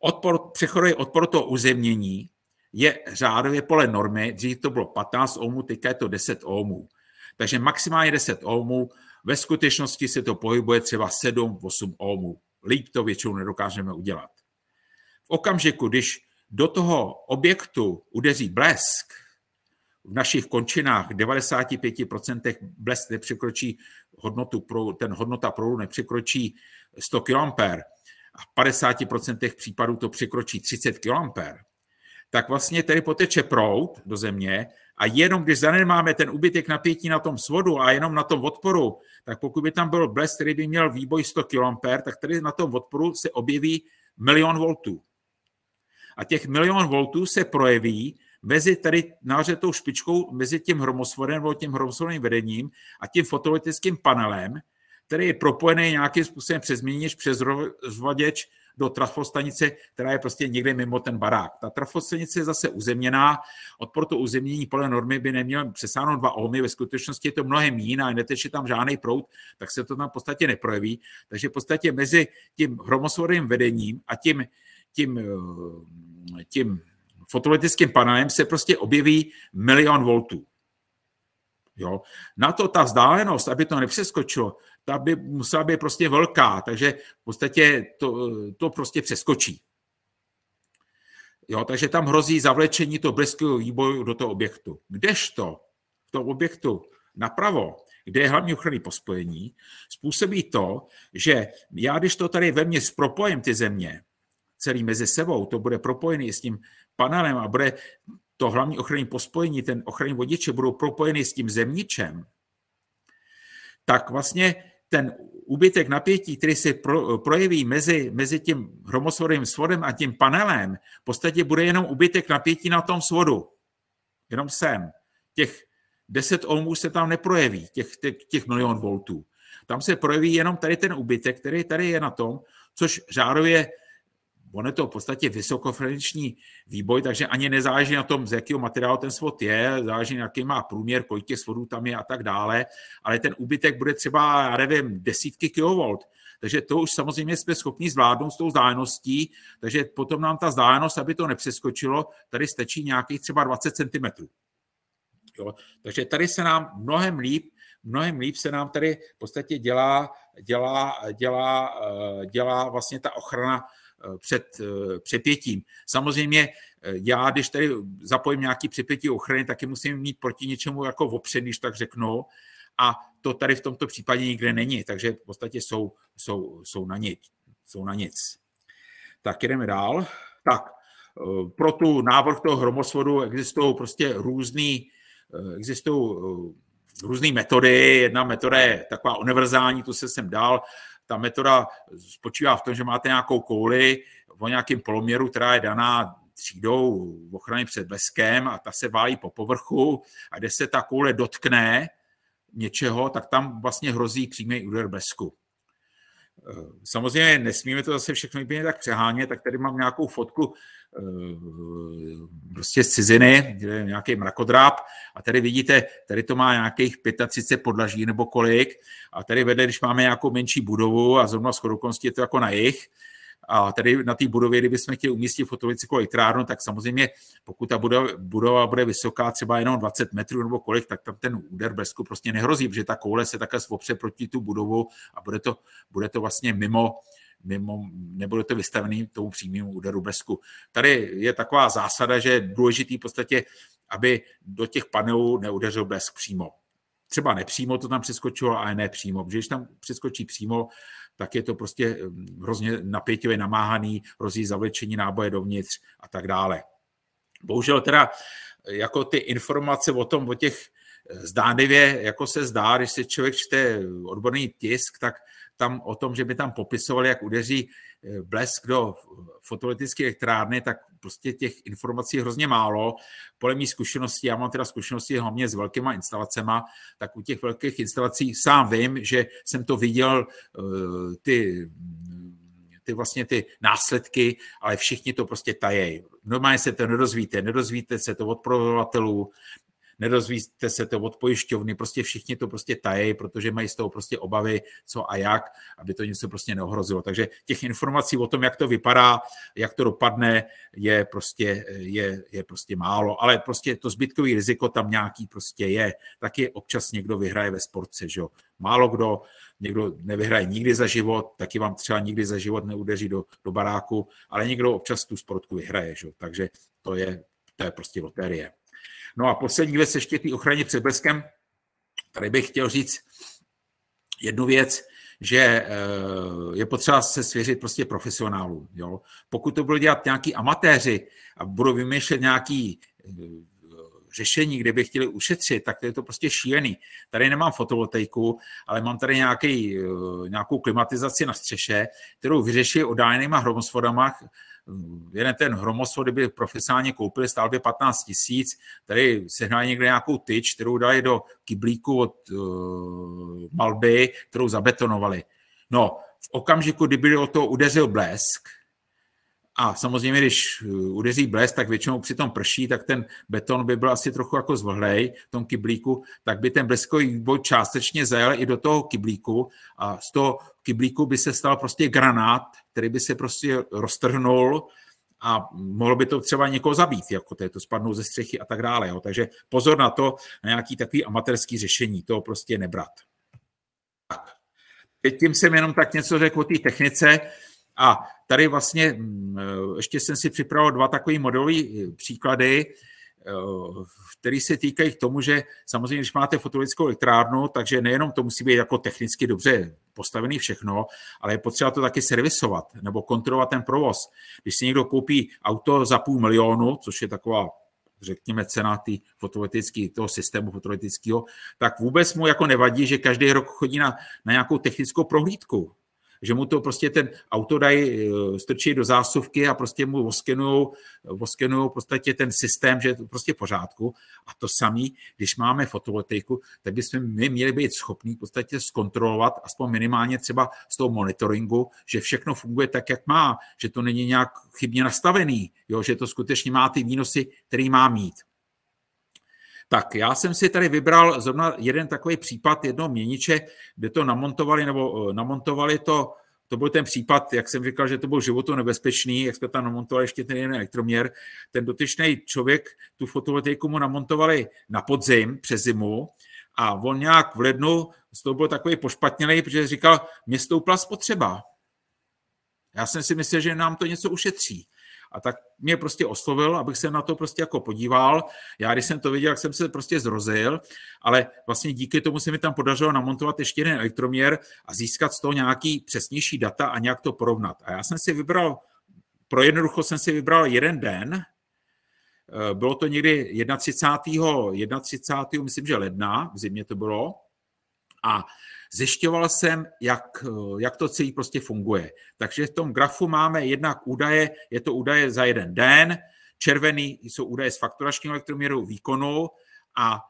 Odpor, přechodový odpor toho uzemnění je řádově pole normy, dřív to bylo 15 ohmů, teďka je to 10 ohmů. Takže maximálně 10 ohmů, ve skutečnosti se to pohybuje třeba 7-8 ohmů líp to většinou nedokážeme udělat. V okamžiku, když do toho objektu udeří blesk, v našich končinách 95% blesk nepřekročí hodnotu, pro, ten hodnota proudu nepřekročí 100 kA a v 50% případů to překročí 30 kA, tak vlastně tady poteče proud do země A jenom když zanedmáme ten úbytek napětí na tom svodu a jenom na tom odporu, tak pokud by tam byl blesk, který by měl výboj 100 kA, tak tady na tom odporu se objeví milion voltů. A těch milion voltů se projeví mezi tady nářetou špičkou, mezi tím hromosvodem nebo tím hromosvodným vedením a tím fotovoltaickým panelem, který je propojený nějakým způsobem přes měnič, přes rozvaděč do trafostanice, která je prostě někde mimo ten barák. Ta trafostanice je zase uzemněná, odpor to uzemnění podle normy by neměl přesáhnout 2 ohmy, ve skutečnosti je to mnohem jiná, neteče tam žádný prout, tak se to tam v podstatě neprojeví. Takže v podstatě mezi tím hromosvodným vedením a tím, tím, eh, tím fotovoltaickým panelem se prostě objeví milion voltů. Jo. Na to ta vzdálenost, aby to nepřeskočilo, ta by musela být prostě velká, takže v podstatě to, to prostě přeskočí. Jo, takže tam hrozí zavlečení toho bleského výboju do toho objektu. Kdežto v tom objektu napravo, kde je hlavní ochranný pospojení, způsobí to, že já, když to tady ve mně propojím ty země, celý mezi sebou, to bude propojený s tím panelem a bude to hlavní ochranný pospojení, ten ochranný vodiče budou propojeny s tím zemničem, tak vlastně ten úbytek napětí, který se pro, projeví mezi, mezi tím hromosvodovým svodem a tím panelem, v podstatě bude jenom úbytek napětí na tom svodu. Jenom sem. Těch 10 ohmů se tam neprojeví, těch, těch, těch milion voltů. Tam se projeví jenom tady ten úbytek, který tady je na tom, což řádově on je to v podstatě vysokofrekvenční výboj, takže ani nezáleží na tom, z jakého materiálu ten svod je, záleží na jaký má průměr, kolik těch svodů tam je a tak dále, ale ten úbytek bude třeba, já nevím, desítky kilovolt. Takže to už samozřejmě jsme schopni zvládnout s tou vzdáleností, takže potom nám ta vzdálenost, aby to nepřeskočilo, tady stačí nějakých třeba 20 cm. Jo? Takže tady se nám mnohem líp, mnohem líp se nám tady v podstatě dělá, dělá, dělá, eh, dělá vlastně ta ochrana před eh, přepětím. Samozřejmě eh, já, když tady zapojím nějaký přepětí ochrany, taky musím mít proti něčemu jako opřed, když tak řeknu. A to tady v tomto případě nikde není, takže v podstatě jsou, jsou, jsou, na, nic, jsou na nic. Tak jdeme dál. Tak, pro tu návrh toho hromosvodu existují prostě různý, existují různé metody. Jedna metoda je taková univerzální, tu se sem dal, ta metoda spočívá v tom, že máte nějakou kouli o nějakém poloměru, která je daná třídou ochrany před bleskem a ta se válí po povrchu a kde se ta koule dotkne něčeho, tak tam vlastně hrozí přímý úder blesku. Samozřejmě nesmíme to zase všechno úplně tak přehánět, tak tady mám nějakou fotku eh, prostě z ciziny, kde je nějaký mrakodráp a tady vidíte, tady to má nějakých 35 podlaží nebo kolik a tady vedle, když máme nějakou menší budovu a zrovna s je to jako na jich, a tady na té budově, kdybychom chtěli umístit fotovoltaickou elektrárnu, tak samozřejmě, pokud ta budova, budova bude vysoká, třeba jenom 20 metrů nebo kolik, tak tam ten úder blesku prostě nehrozí, protože ta koule se takhle svopře proti tu budovu a bude to, bude to vlastně mimo, mimo, nebude to vystavený tomu přímému úderu blesku. Tady je taková zásada, že je důležitý v podstatě, aby do těch panelů neudeřil blesk přímo. Třeba nepřímo to tam přeskočilo, ale ne přímo, protože když tam přeskočí přímo, tak je to prostě hrozně napětivě namáhaný, hrozí zavlečení náboje dovnitř a tak dále. Bohužel teda jako ty informace o tom, o těch zdánlivě, jako se zdá, když si člověk čte odborný tisk, tak tam o tom, že by tam popisovali, jak udeří eh, blesk do fotovoltaické elektrárny, tak prostě těch informací je hrozně málo. Podle mých zkušeností, já mám teda zkušenosti hlavně s velkýma instalacemi, tak u těch velkých instalací sám vím, že jsem to viděl eh, ty ty vlastně ty následky, ale všichni to prostě tajejí. Normálně se to nedozvíte, nedozvíte se to od provozovatelů, nedozvíte se to od pojišťovny, prostě všichni to prostě tají, protože mají z toho prostě obavy, co a jak, aby to něco prostě neohrozilo. Takže těch informací o tom, jak to vypadá, jak to dopadne, je prostě, je, je prostě málo, ale prostě to zbytkový riziko tam nějaký prostě je. Taky občas někdo vyhraje ve sportce, že jo. Málo kdo, někdo nevyhraje nikdy za život, taky vám třeba nikdy za život neudeří do, do baráku, ale někdo občas tu sportku vyhraje, že jo. Takže to je, to je prostě loterie. No a poslední věc ještě té ochraně před bleskem. Tady bych chtěl říct jednu věc, že eh, je potřeba se svěřit prostě profesionálům. Jo? Pokud to budou dělat nějaký amatéři a budou vymýšlet nějaký eh, řešení, kde by chtěli ušetřit, tak to je to prostě šílený. Tady nemám fotovoltaiku, ale mám tady nějaký, eh, nějakou klimatizaci na střeše, kterou vyřeší odájenýma hromosvodama. Jeden ten hromosvod, kdyby profesionálně koupili, stál by 15 tisíc. Tady sehnali někde nějakou tyč, kterou dali do kyblíku od uh, malby, kterou zabetonovali. No, v okamžiku, kdyby o to udeřil blesk, a samozřejmě, když uh, udeří blesk, tak většinou při tom prší, tak ten beton by byl asi trochu jako zvlhlej v tom kyblíku, tak by ten bleskový výboj částečně zajel i do toho kyblíku a z toho kyblíku by se stal prostě granát, který by se prostě roztrhnul a mohlo by to třeba někoho zabít, jako to, je to spadnou ze střechy a tak dále. Jo. Takže pozor na to, na nějaký takový amatérský řešení, to prostě nebrat. Tak. Teď tím jsem jenom tak něco řekl o té technice. A tady vlastně mm, eh, ještě jsem si připravil dva takové modelové eh, příklady, eh, které se týkají k tomu, že samozřejmě, když máte fotovoltaickou elektrárnu, takže nejenom to musí být jako technicky dobře postavený všechno, ale je potřeba to taky servisovat nebo kontrolovat ten provoz. Když si někdo koupí auto za půl milionu, což je taková řekněme, cena tý fotovoltaický, toho systému fotovoltaického, tak vůbec mu jako nevadí, že každý rok chodí na, na nějakou technickou prohlídku že mu to prostě ten auto dají, eh, strčí do zásuvky a prostě mu oskenujou, oskenujou podstatě ten systém, že je to prostě v pořádku. A to samý, když máme fotovoltaiku, tak bychom my měli být schopní v podstatě zkontrolovat, aspoň minimálně třeba z toho monitoringu, že všechno funguje tak, jak má, že to není nějak chybně nastavený, jo, že to skutečně má ty výnosy, který má mít. Tak já jsem si tady vybral zrovna jeden takový případ jednoho měniče, kde to namontovali, nebo eh, namontovali to, to byl ten případ, jak jsem říkal, že to byl životu nebezpečný, jak jsme tam namontovali ještě ten jeden elektroměr. Ten dotyčný člověk, tu fotovoltaiku mu namontovali na podzim, přes zimu, a on nějak v lednu z toho byl takový pošpatnělý, protože říkal, mě stoupla spotřeba. Já jsem si myslel, že nám to něco ušetří. A tak mě prostě oslovil, abych se na to prostě jako podíval. Já, když jsem to viděl, jak jsem se prostě zrozil, ale vlastně díky tomu se mi tam podařilo namontovat ještě jeden elektroměr a získat z toho nějaký přesnější data a nějak to porovnat. A já jsem si vybral, pro jednoducho jsem si vybral jeden den, eh, bylo to někdy 31. 31. myslím, že ledna, v zimě to bylo, a zjišťoval jsem, jak, jak to celý prostě funguje. Takže v tom grafu máme jednak údaje, je to údaje za jeden den, červený jsou údaje z fakturačního elektroměru výkonu a e,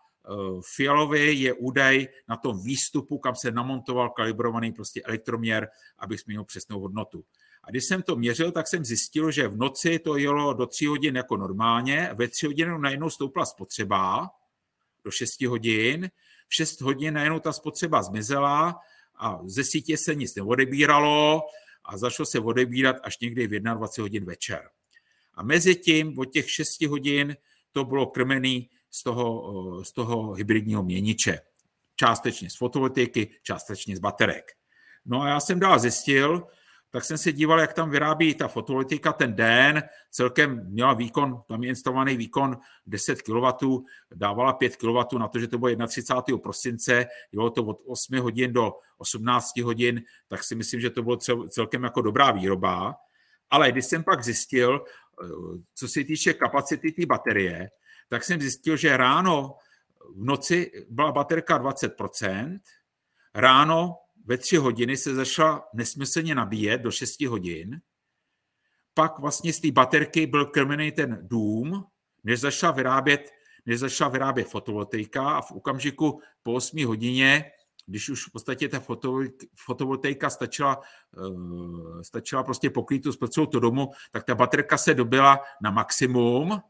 fialový je údaj na tom výstupu, kam se namontoval kalibrovaný prostě elektroměr, abych měl přesnou hodnotu. A když jsem to měřil, tak jsem zjistil, že v noci to jelo do 3 hodin jako normálně, ve 3 hodiny najednou stoupla spotřeba do 6 hodin, 6 hodin najednou ta spotřeba zmizela a ze sítě se nic neodebíralo a začalo se odebírat až někdy v 21 hodin večer. A mezi tím od těch 6 hodin to bylo krmený z toho, z toho hybridního měniče. Částečně z fotovoltaiky, částečně z baterek. No a já jsem dál zjistil, tak jsem se díval, jak tam vyrábí ta fotovoltaika ten den, celkem měla výkon, tam je instalovaný výkon 10 kW, dávala 5 kW na to, že to bylo 31. prosince, bylo to od 8 hodin do 18 hodin, tak si myslím, že to bylo celkem jako dobrá výroba. Ale když jsem pak zjistil, eh, co se týče kapacity té baterie, tak jsem zjistil, že ráno v noci byla baterka 20%, ráno ve tři hodiny se začala nesmyslně nabíjet do 6 hodin, pak vlastně z té baterky byl krmený ten dům, než začala vyrábět, než začala vyrábět fotovoltaika a v okamžiku po 8 hodině, když už v podstatě ta fotovoltaika stačila, uh, stačila prostě pokrýt tu spotřebu to domu, tak ta baterka se dobila na maximum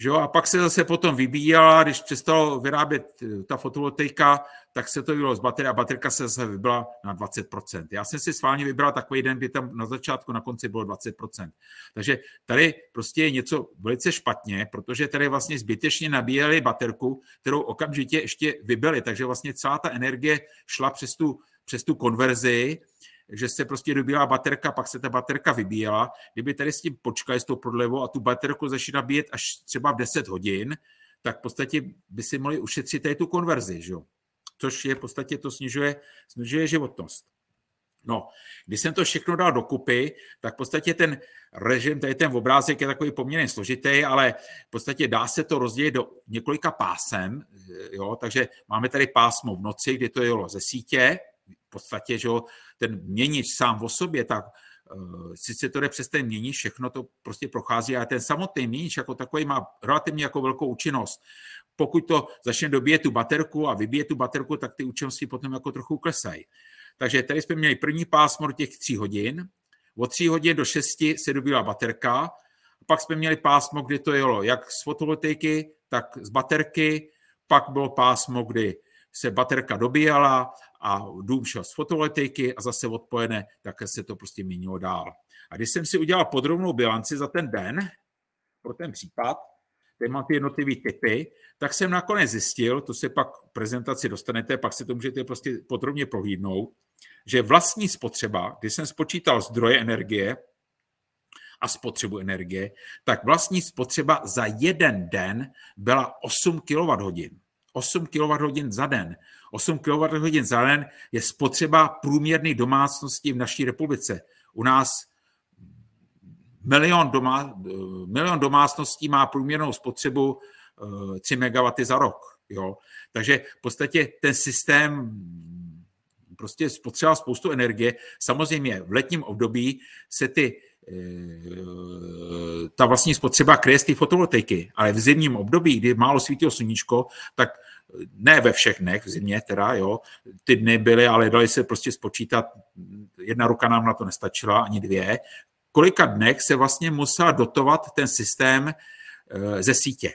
že jo? A pak se zase potom vybíjela, když přestalo vyrábět eh, ta fotovoltaika, tak se to bylo z baterie a baterka se zase vybila na 20%. Já jsem si sválně vybral takový den, kdy tam na začátku, na konci bylo 20%. Takže tady prostě je něco velice špatně, protože tady vlastně zbytečně nabíjeli baterku, kterou okamžitě ještě vybili. Takže vlastně celá ta energie šla přes tu, přes tu konverzi že se prostě dobíjela baterka, pak se ta baterka vybíjela. Kdyby tady s tím počkali s tou prodlevou a tu baterku začali nabíjet až třeba v 10 hodin, tak v podstatě by si mohli ušetřit tady tu konverzi, že což je v podstatě to snižuje, snižuje životnost. No, když jsem to všechno dal dokupy, tak v podstatě ten režim, tady ten obrázek je takový poměrně složitý, ale v podstatě dá se to rozdělit do několika pásem, jo, takže máme tady pásmo v noci, kdy to jelo ze sítě, v podstatě, že jo, ten měnič sám o sobě, tak uh, sice to jde přes ten měnič, všechno to prostě prochází, ale ten samotný měnič jako takový má relativně jako velkou účinnost. Pokud to začne dobíjet tu baterku a vybije tu baterku, tak ty účinnosti potom jako trochu klesají. Takže tady jsme měli první pásmo těch tří hodin, od 3 hodin do 6 se dobila baterka, pak jsme měli pásmo, kdy to jelo jak z fotovoltaiky, tak z baterky, pak bylo pásmo, kdy se baterka dobíjela a dům šel z fotovoltaiky a zase odpojené, tak se to prostě měnilo dál. A když jsem si udělal podrobnou bilanci za ten den, pro ten případ, kde mám ty jednotlivé typy, tak jsem nakonec zjistil, to se pak v prezentaci dostanete, pak si to můžete prostě podrobně prohlídnout, že vlastní spotřeba, když jsem spočítal zdroje energie a spotřebu energie, tak vlastní spotřeba za jeden den byla 8 kWh. 8 kWh za den. 8 kWh za den je spotřeba průměrné domácnosti v naší republice. U nás milion, domá, milion domácností má průměrnou spotřebu 3 eh, MW za rok. Jo? Takže v podstatě ten systém prostě spotřeboval spoustu energie. Samozřejmě v letním období se ty eh, ta vlastní spotřeba kryje z té fotovoltaiky, ale v zimním období, kdy málo svítilo sluníčko, tak ne ve všech dnech v zimě teda, jo, ty dny byly, ale dali se prostě spočítat, jedna ruka nám na to nestačila, ani dvě, kolika dnech se vlastně musela dotovat ten systém eh, ze sítě.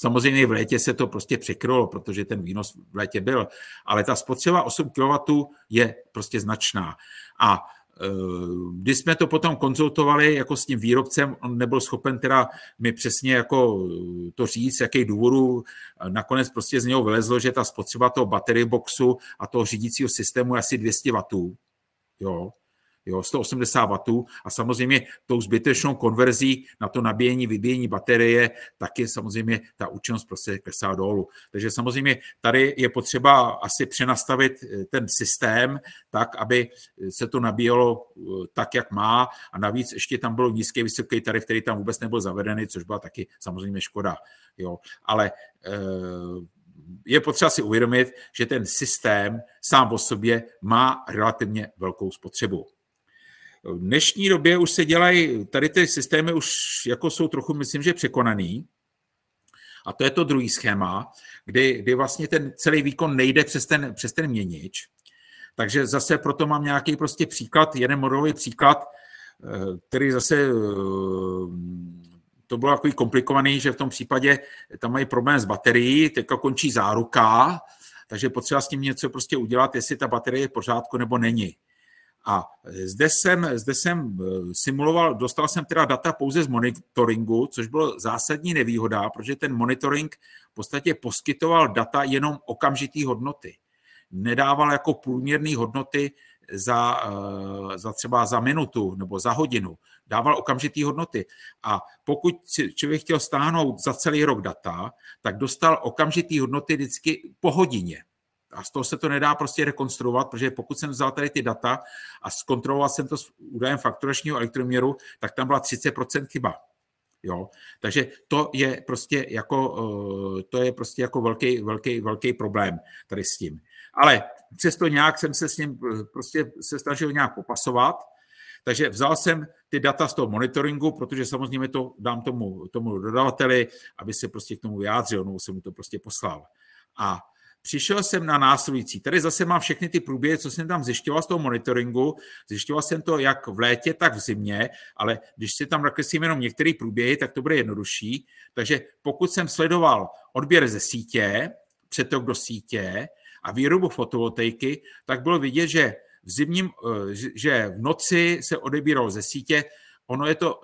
Samozřejmě v létě se to prostě překrylo, protože ten výnos v létě byl, ale ta spotřeba 8 kW je prostě značná. A když jsme to potom konzultovali jako s tím výrobcem, on nebyl schopen teda mi přesně jako to říct, z jakých důvodů. Nakonec prostě z něho vylezlo, že ta spotřeba toho battery boxu a toho řídícího systému je asi 200 W. Jo jo, 180 W a samozřejmě tou zbytečnou konverzí na to nabíjení, vybíjení baterie, taky samozřejmě ta účinnost prostě klesá dolů. Takže samozřejmě tady je potřeba asi přenastavit eh, ten systém tak, aby se to nabíjelo eh, tak, jak má a navíc ještě tam bylo nízký, vysoký tarif, který tam vůbec nebyl zavedený, což byla taky samozřejmě škoda. Jo. Ale eh, je potřeba si uvědomit, že ten systém sám o sobě má relativně velkou spotřebu. V dnešní době už se dělají, tady ty systémy už jako jsou trochu, myslím, že překonaný. A to je to druhý schéma, kdy, kdy vlastně ten celý výkon nejde přes ten, přes ten měnič. Takže zase proto mám nějaký prostě příklad, jeden modelový příklad, eh, který zase eh, to bylo takový komplikovaný, že v tom případě tam mají problém s baterií, teďka končí záruka, takže potřeba s tím něco prostě udělat, jestli ta baterie je v pořádku nebo není. A zde jsem, zde jsem eh, simuloval, dostal jsem teda data pouze z monitoringu, což bylo zásadní nevýhoda, protože ten monitoring v podstatě poskytoval data jenom okamžitý hodnoty. Nedával jako průměrné hodnoty za, eh, za třeba za minutu nebo za hodinu. Dával okamžitý hodnoty. A pokud člověk chtěl stáhnout za celý rok data, tak dostal okamžitý hodnoty vždycky po hodině. A z toho se to nedá prostě rekonstruovat, protože pokud jsem vzal tady ty data a zkontroloval jsem to s údajem fakturačního elektroměru, tak tam byla 30% chyba. Jo? Takže to je prostě jako, eh, to je prostě jako velký, velký, velký problém tady s tím. Ale přesto nějak jsem se s ním eh, prostě se snažil nějak popasovat, takže vzal jsem ty data z toho monitoringu, protože samozřejmě to dám tomu, tomu dodavateli, aby se prostě k tomu vyjádřil, nebo jsem mu to prostě poslal. A přišel jsem na následující. Tady zase mám všechny ty průběhy, co jsem tam zjišťoval z toho monitoringu. Zjišťoval jsem to jak v létě, tak v zimě, ale když si tam nakreslím jenom některé průběhy, tak to bude jednodušší. Takže pokud jsem sledoval odběr ze sítě, přetok do sítě a výrobu fotovoltaiky, tak bylo vidět, že v zimním, eh, že v noci se odebíralo ze sítě. Ono je to,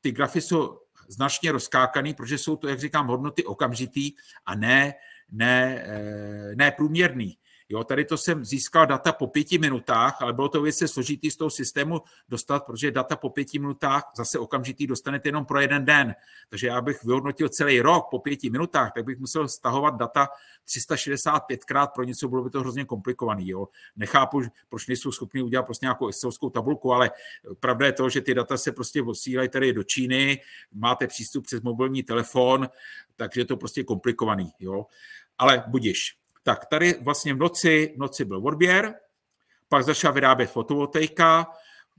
ty grafy jsou značně rozkákaný, protože jsou to, jak říkám, hodnoty okamžitý a ne ne, eh, ne průměrný. Jo, tady to jsem získal data po pěti minutách, ale bylo to věc složitý z toho systému dostat, protože data po pěti minutách zase okamžitý dostanete jenom pro jeden den. Takže já bych vyhodnotil celý rok po pěti minutách, tak bych musel stahovat data 365krát pro něco, bylo by to hrozně komplikovaný. Jo. Nechápu, proč nejsou schopni udělat prostě nějakou excelovskou tabulku, ale pravda je to, že ty data se prostě posílají tady do Číny, máte přístup přes mobilní telefon, takže je to prostě komplikovaný. Jo. Ale budiš. Tak tady vlastně v noci, v noci byl odběr, pak začala vyrábět fotovoltaika,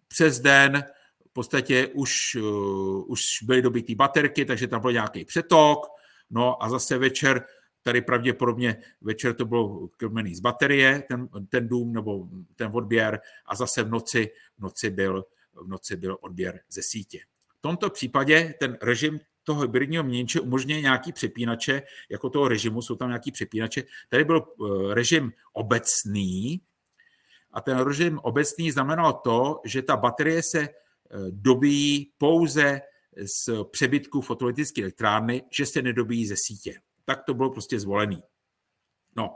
přes den v podstatě už, uh, už byly dobitý baterky, takže tam byl nějaký přetok, no a zase večer, tady pravděpodobně večer to bylo krmený z baterie, ten, ten dům nebo ten odběr a zase v noci, v noci, byl, v noci byl odběr ze sítě. V tomto případě ten režim toho hybridního měnče umožňuje nějaký přepínače, jako toho režimu, jsou tam nějaký přepínače. Tady byl eh, režim obecný a ten režim obecný znamenal to, že ta baterie se eh, dobíjí pouze z přebytku fotovoltaické elektrárny, že se nedobíjí ze sítě. Tak to bylo prostě zvolený. No,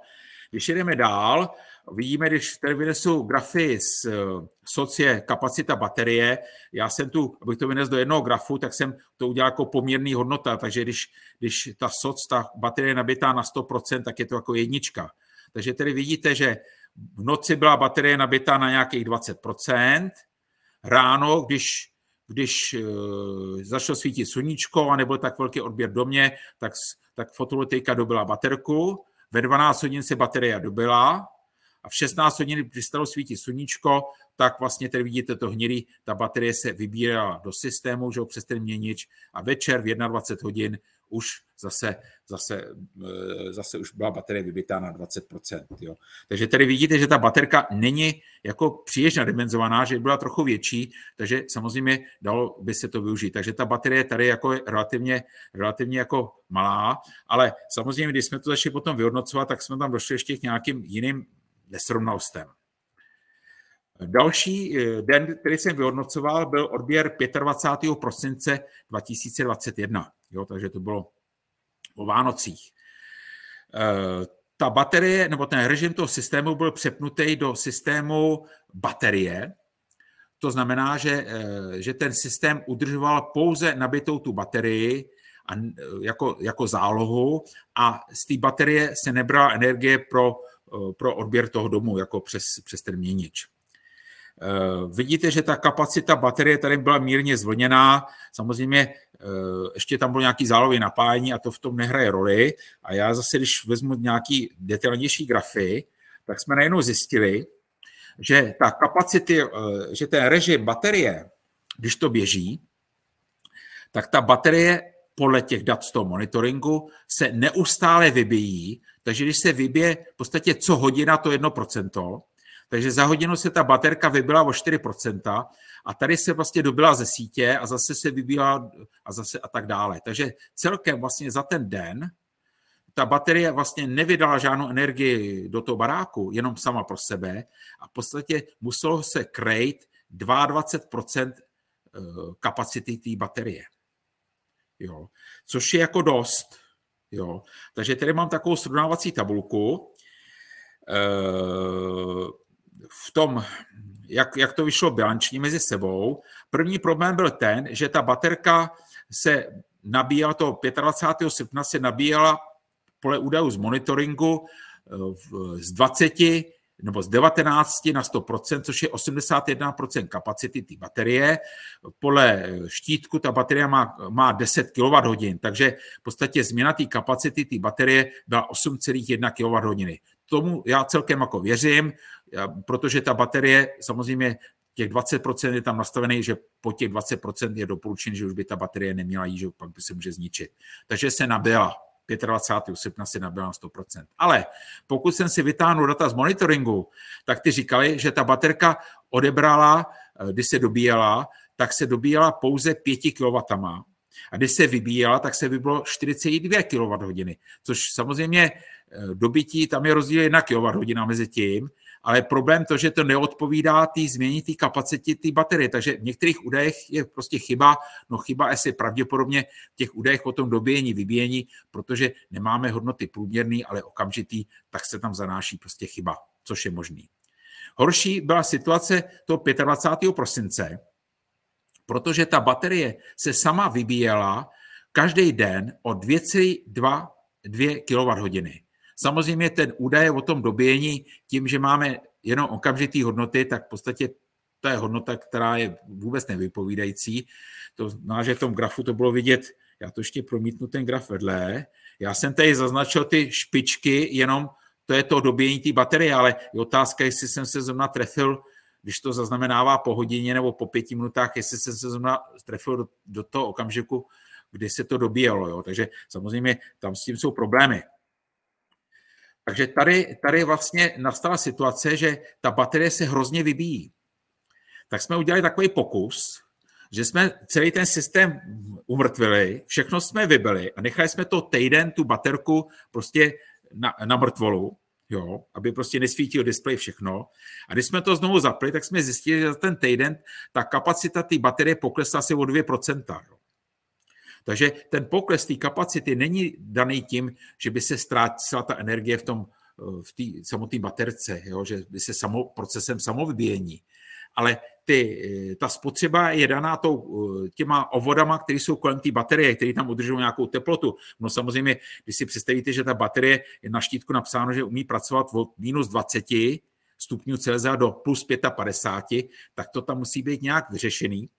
když jdeme dál, vidíme, když tady vynesu grafy z eh, socie kapacita baterie, já jsem tu, abych to vynesl do jednoho grafu, tak jsem to udělal jako poměrný hodnota, takže když, když ta soc, ta baterie je nabitá na 100%, tak je to jako jednička. Takže tady vidíte, že v noci byla baterie nabitá na nějakých 20%, ráno, když když uh, začalo svítit sluníčko a nebyl tak velký odběr do mě, tak, tak fotovoltaika dobila baterku, ve 12 hodin se baterie dobila a v 16 hodin přestalo svítit sluníčko, tak vlastně tady vidíte to hnědý, ta baterie se vybírala do systému, že přes ten měnič a večer v 21 hodin už zase, zase, eh, zase už byla baterie vybitá na 20%. Jo. Takže tady vidíte, že ta baterka není jako příliš nadimenzovaná, že byla trochu větší, takže samozřejmě dalo by se to využít. Takže ta baterie tady jako je relativně, relativně jako malá, ale samozřejmě, když jsme to začali potom vyhodnocovat, tak jsme tam došli ještě k nějakým jiným nesrovnalostem. Další eh, den, který jsem vyhodnocoval, byl odběr 25. prosince 2021. Jo, takže to bylo o Vánocích. Eh, ta baterie, nebo ten režim toho systému byl přepnutý do systému baterie. To znamená, že, eh, že ten systém udržoval pouze nabitou tu baterii a, jako, jako zálohu a z té baterie se nebrala energie pro, pro odběr toho domu, jako přes, přes ten měnič. Eh, vidíte, že ta kapacita baterie tady byla mírně zvlněná. Samozřejmě eh, ještě tam bylo nějaký zálohy napájení a to v tom nehraje roli. A já zase, když vezmu nějaký detailnější grafy, tak jsme najednou zjistili, že ta kapacity, eh, že ten režim baterie, když to běží, tak ta baterie podle těch dat z toho monitoringu se neustále vybíjí, takže když se vybije v podstatě co hodina to 1%, takže za hodinu se ta baterka vybila o 4% a tady se vlastně dobila ze sítě a zase se vybila a zase a tak dále. Takže celkem vlastně za ten den ta baterie vlastně nevydala žádnou energii do toho baráku, jenom sama pro sebe a v podstatě muselo se krejt 22% eh, kapacity té baterie. Jo. Což je jako dost. Jo. Takže tady mám takovou srovnávací tabulku. Eh, v tom, jak, jak to vyšlo bilančně mezi sebou. První problém byl ten, že ta baterka se nabíjela, to 25. srpna se nabíjela podle údajů z monitoringu eh, z 20 nebo z 19 na 100%, což je 81% kapacity té baterie. Podle štítku ta baterie má, má 10 kWh, takže v podstatě změna té kapacity té baterie byla 8,1 kWh. Tomu já celkem jako věřím, protože ta baterie samozřejmě těch 20% je tam nastavený, že po těch 20% je doporučen, že už by ta baterie neměla jít, že pak by se může zničit. Takže se nabila. 25. srpna se nabila na 100%. Ale pokud jsem si vytáhnul data z monitoringu, tak ty říkali, že ta baterka odebrala, eh, když se dobíjela, tak se dobíjela pouze 5 kW. A když se vybíjela, tak se vybilo 42 kWh, což samozřejmě eh, dobytí, tam je rozdíl 1 kWh mezi tím, ale problém to, že to neodpovídá té změně té kapacity té baterie. Takže v některých údajech je prostě chyba, no chyba asi pravděpodobně v těch údajech o tom dobíjení, vybíjení, protože nemáme hodnoty průměrný, ale okamžitý, tak se tam zanáší prostě chyba, což je možný. Horší byla situace toho 25. prosince, protože ta baterie se sama vybíjela každý den o 2,2 kWh. Samozřejmě ten údaj o tom dobíjení, tím, že máme jenom okamžitý hodnoty, tak v podstatě to je hodnota, která je vůbec nevypovídající. To znamená, že v tom grafu to bylo vidět, já to ještě promítnu ten graf vedle. Já jsem tady zaznačil ty špičky, jenom to je to dobíjení té baterie, ale je otázka, jestli jsem se zrovna trefil, když to zaznamenává po hodině nebo po pěti minutách, jestli jsem se zrovna trefil do, do toho okamžiku, kdy se to dobíjelo. Jo. Takže samozřejmě tam s tím jsou problémy. Takže tady, tady vlastně nastala situace, že ta baterie se hrozně vybíjí. Tak jsme udělali takový pokus, že jsme celý ten systém umrtvili, všechno jsme vybili a nechali jsme to týden, tu baterku prostě na, na mrtvolu, jo, aby prostě nesvítil displej všechno. A když jsme to znovu zapli, tak jsme zjistili, že za ten týden ta kapacita té baterie poklesla asi o 2%. Jo. Takže ten pokles té kapacity není daný tím, že by se ztratila ta energie v tom eh, v té samotné baterce, jo, že by se samo, procesem samovybíjení. Ale ty, eh, ta spotřeba je daná tou, eh, těma ovodama, které jsou kolem té baterie, které tam udržují nějakou teplotu. No samozřejmě, když si představíte, že ta baterie je na štítku napsáno, že umí pracovat od minus 20 stupňů Celsia do plus 55, tak to tam musí být nějak vyřešený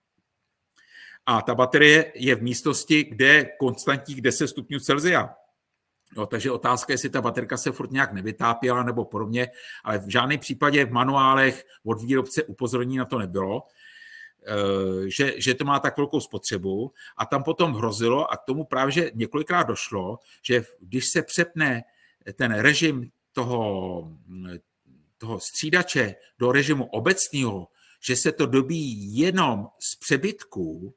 a ta baterie je v místnosti, kde je konstantních 10 stupňů Celsia. No, takže otázka je, jestli ta baterka se furt nějak nevytápěla nebo podobně, ale v žádném případě v manuálech od výrobce upozornění na to nebylo, eh, že, že to má tak velkou spotřebu a tam potom hrozilo a k tomu právě že několikrát došlo, že když se přepne ten režim toho, toho střídače do režimu obecného, že se to dobí jenom z přebytků,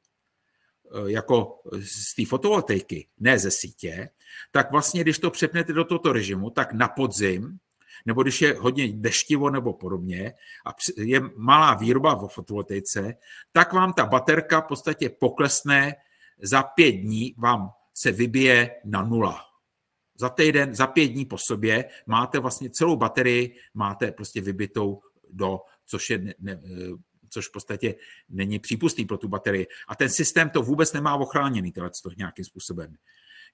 jako z té fotovoltaiky, ne ze sítě, tak vlastně, když to přepnete do tohoto režimu, tak na podzim, nebo když je hodně deštivo nebo podobně a je malá výroba vo fotovoltaice, tak vám ta baterka v podstatě poklesne za pět dní, vám se vybije na nula. Za týden, za pět dní po sobě máte vlastně celou baterii, máte prostě vybitou do, což je ne, ne, což v podstatě není přípustný pro tu baterii. A ten systém to vůbec nemá ochráněný, tohle nějakým způsobem.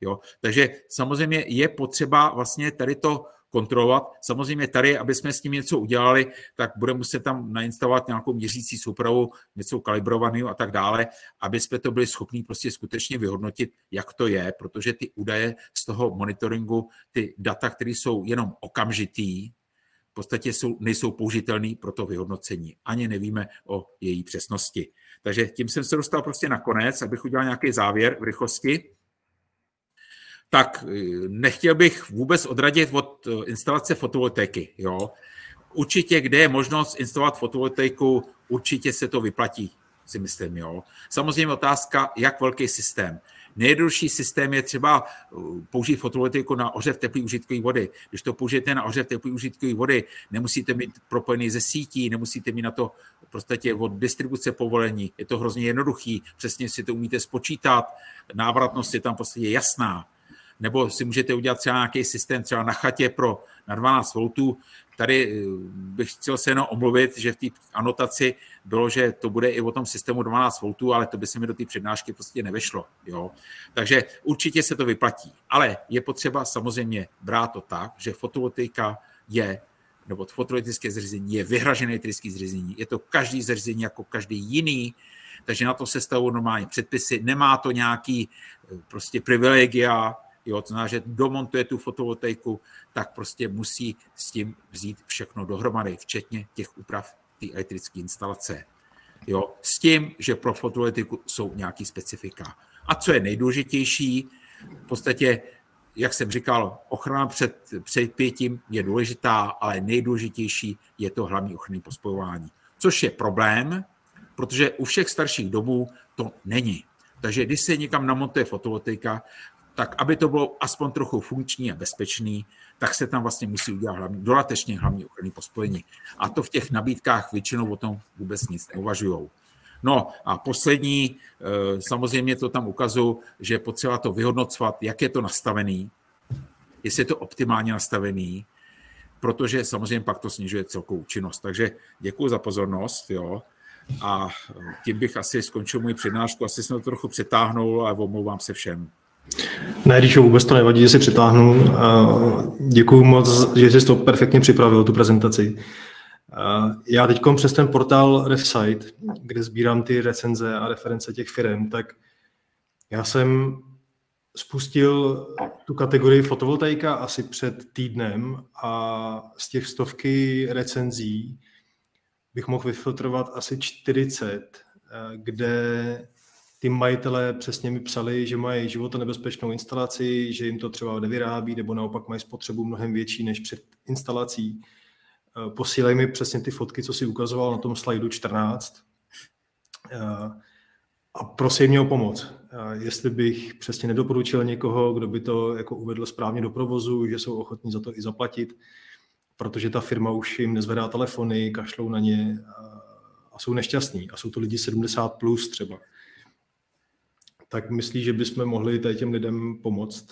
Jo? Takže samozřejmě je potřeba vlastně tady to kontrolovat. Samozřejmě tady, aby jsme s tím něco udělali, tak budeme muset tam nainstalovat nějakou měřící soupravu, něco kalibrovaného a tak dále, aby jsme to byli schopni prostě skutečně vyhodnotit, jak to je, protože ty údaje z toho monitoringu, ty data, které jsou jenom okamžitý, podstatě jsou, nejsou použitelný pro to vyhodnocení. Ani nevíme o její přesnosti. Takže tím jsem se dostal prostě na konec, abych udělal nějaký závěr v rychlosti. Tak eh, nechtěl bych vůbec odradit od eh, instalace fotovoltaiky. Jo. Určitě, kde je možnost instalovat fotovoltaiku, určitě se to vyplatí, si myslím. Jo. Samozřejmě otázka, jak velký systém. Nejjednodušší systém je třeba uh, použít fotovoltaiku na ohřev teplé užitkové vody. Když to použijete na ohřev teplé užitkové vody, nemusíte mít propojený ze sítí, nemusíte mít na to prostě od distribuce povolení. Je to hrozně jednoduchý, přesně si to umíte spočítat, návratnost je tam prostě jasná nebo si můžete udělat třeba nějaký systém třeba na chatě pro na 12 voltů. Tady eh, bych chtěl se jenom omluvit, že v té anotaci bylo, že to bude i o tom systému 12 voltů, ale to by se mi do té přednášky prostě nevešlo. Jo? Takže určitě se to vyplatí. Ale je potřeba samozřejmě brát to tak, že fotovoltaika je nebo fotovoltaické zařízení je vyhražené elektrické zařízení. Je to každý zařízení jako každý jiný, takže na to se stavují normálně předpisy. Nemá to nějaký eh, prostě privilegia, jo, to znamená, že domontuje tu fotovoltaiku, tak prostě musí s tím vzít všechno dohromady, včetně těch úprav té elektrické instalace. Jo, s tím, že pro fotovoltaiku jsou nějaký specifika. A co je nejdůležitější, v podstatě, jak jsem říkal, ochrana před, před pětím je důležitá, ale nejdůležitější je to hlavní ochranné pospojování. Což je problém, protože u všech starších domů to není. Takže když se někam namontuje fotovoltaika, tak aby to bylo aspoň trochu funkční a bezpečný, tak se tam vlastně musí udělat hlavní, dodatečně hlavní ochranný pospojení. A to v těch nabídkách většinou o tom vůbec nic neuvažují. No a poslední, eh, samozřejmě to tam ukazuju, že je potřeba to vyhodnocovat, jak je to nastavený, jestli je to optimálně nastavený, protože samozřejmě pak to snižuje celkovou účinnost. Takže děkuji za pozornost. Jo. A tím bych asi skončil můj přednášku. Asi jsem to trochu přetáhnul, ale omlouvám se všem. Ne, když vůbec to nevadí, že si přitáhnu. Děkuji moc, že jsi to perfektně připravil, tu prezentaci. Já teď přes ten portál RefSite, kde sbírám ty recenze a reference těch firm, tak já jsem spustil tu kategorii fotovoltaika asi před týdnem a z těch stovky recenzí bych mohl vyfiltrovat asi 40, kde ty majitelé přesně mi psali, že mají životonebezpečnou instalaci, že jim to třeba nevyrábí, nebo naopak mají spotřebu mnohem větší než před instalací. Posílají mi přesně ty fotky, co si ukazoval na tom slajdu 14 a prosím mě o pomoc. Jestli bych přesně nedoporučil někoho, kdo by to jako uvedl správně do provozu, že jsou ochotní za to i zaplatit, protože ta firma už jim nezvedá telefony, kašlou na ně a jsou nešťastní. A jsou to lidi 70 plus třeba. Tak myslí, že bychom mohli tady těm lidem pomoct?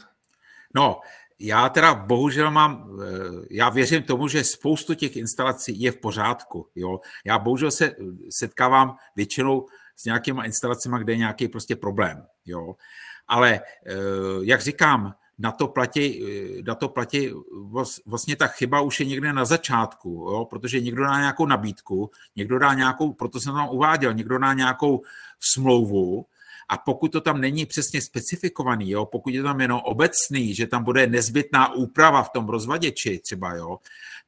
No, já teda bohužel mám, eh, já věřím tomu, že spoustu těch instalací je v pořádku. Jo? Já bohužel se setkávám většinou s nějakýma instalacemi, kde je nějaký prostě problém. Jo? Ale eh, jak říkám, na to platí, eh, na to platí vlastně ta chyba už je někde na začátku, jo? protože někdo dá nějakou nabídku, někdo dá nějakou, proto jsem tam uváděl, někdo dá nějakou smlouvu, a pokud to tam není přesně specifikovaný, jo, pokud je tam jenom obecný, že tam bude nezbytná úprava v tom rozvaděči třeba, jo,